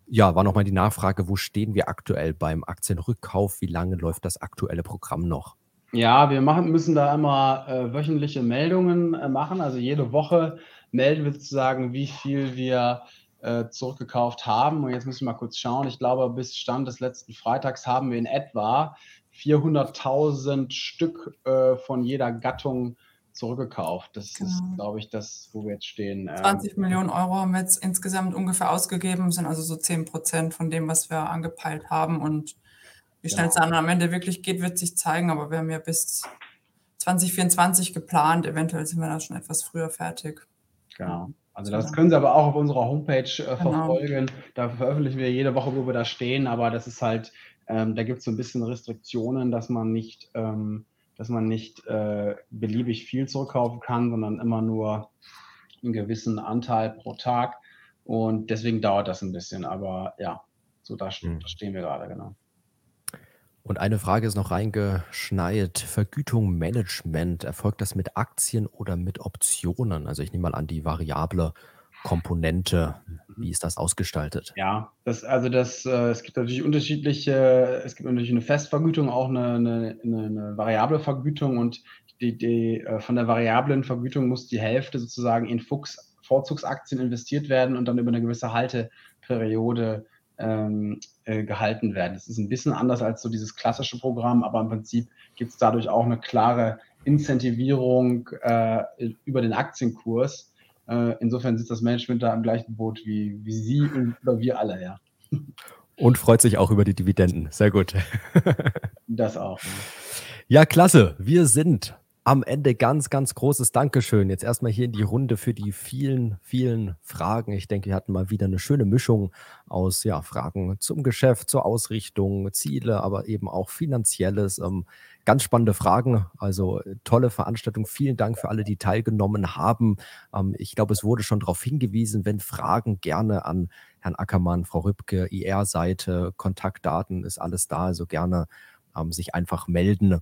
Ja, war noch mal die Nachfrage, wo stehen wir aktuell beim Aktienrückkauf? Wie lange läuft das aktuelle Programm noch? Ja, wir machen, müssen da immer äh, wöchentliche Meldungen äh, machen. Also jede Woche melden wir sozusagen, wie viel wir äh, zurückgekauft haben. Und jetzt müssen wir mal kurz schauen. Ich glaube, bis Stand des letzten Freitags haben wir in etwa 400.000 Stück äh, von jeder Gattung zurückgekauft. Das genau. ist, glaube ich, das, wo wir jetzt stehen. 20 ähm, Millionen Euro haben wir jetzt insgesamt ungefähr ausgegeben, sind also so 10 Prozent von dem, was wir angepeilt haben. Und wie schnell es genau. dann am Ende wirklich geht, wird sich zeigen. Aber wir haben ja bis 2024 geplant. Eventuell sind wir da schon etwas früher fertig. Genau. Also das können Sie aber auch auf unserer Homepage äh, genau. verfolgen. Da veröffentlichen wir jede Woche, wo wir da stehen, aber das ist halt, ähm, da gibt es so ein bisschen Restriktionen, dass man nicht, ähm, dass man nicht äh, beliebig viel zurückkaufen kann, sondern immer nur einen gewissen Anteil pro Tag. Und deswegen dauert das ein bisschen. Aber ja, so da, mhm. da stehen wir gerade, genau. Und eine Frage ist noch reingeschneit. Vergütung Management, erfolgt das mit Aktien oder mit Optionen? Also ich nehme mal an, die variable Komponente, wie ist das ausgestaltet? Ja, das, also das, äh, es gibt natürlich unterschiedliche, es gibt natürlich eine Festvergütung, auch eine, eine, eine variable Vergütung und die, die, äh, von der variablen Vergütung muss die Hälfte sozusagen in Fuchs Vorzugsaktien investiert werden und dann über eine gewisse Halteperiode ähm, äh, gehalten werden. Das ist ein bisschen anders als so dieses klassische Programm, aber im Prinzip gibt es dadurch auch eine klare Incentivierung äh, über den Aktienkurs. Äh, insofern sitzt das Management da im gleichen Boot wie, wie Sie und oder wir alle, ja. Und freut sich auch über die Dividenden. Sehr gut. das auch. Ja, klasse. Wir sind am Ende ganz, ganz großes Dankeschön. Jetzt erstmal hier in die Runde für die vielen, vielen Fragen. Ich denke, wir hatten mal wieder eine schöne Mischung aus ja, Fragen zum Geschäft, zur Ausrichtung, Ziele, aber eben auch finanzielles. Ähm, ganz spannende Fragen. Also tolle Veranstaltung. Vielen Dank für alle, die teilgenommen haben. Ähm, ich glaube, es wurde schon darauf hingewiesen, wenn Fragen gerne an Herrn Ackermann, Frau Rübke, IR-Seite, Kontaktdaten ist alles da. Also gerne ähm, sich einfach melden.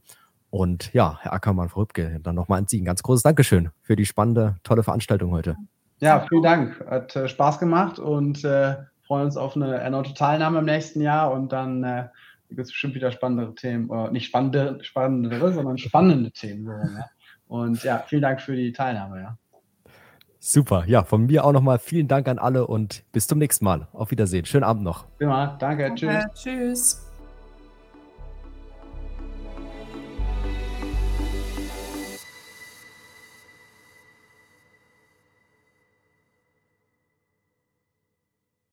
Und ja, Herr Ackermann, Frau Rübke, dann nochmal an Sie ein ganz großes Dankeschön für die spannende, tolle Veranstaltung heute. Ja, vielen Dank. Hat äh, Spaß gemacht und äh, freuen uns auf eine erneute Teilnahme im nächsten Jahr und dann äh, gibt es bestimmt wieder spannendere Themen, äh, nicht spannende, spannendere, sondern spannende Themen. Ja. Und ja, vielen Dank für die Teilnahme. Ja. Super. Ja, von mir auch nochmal vielen Dank an alle und bis zum nächsten Mal. Auf Wiedersehen. Schönen Abend noch. Immer. Danke. Danke. Tschüss. Tschüss.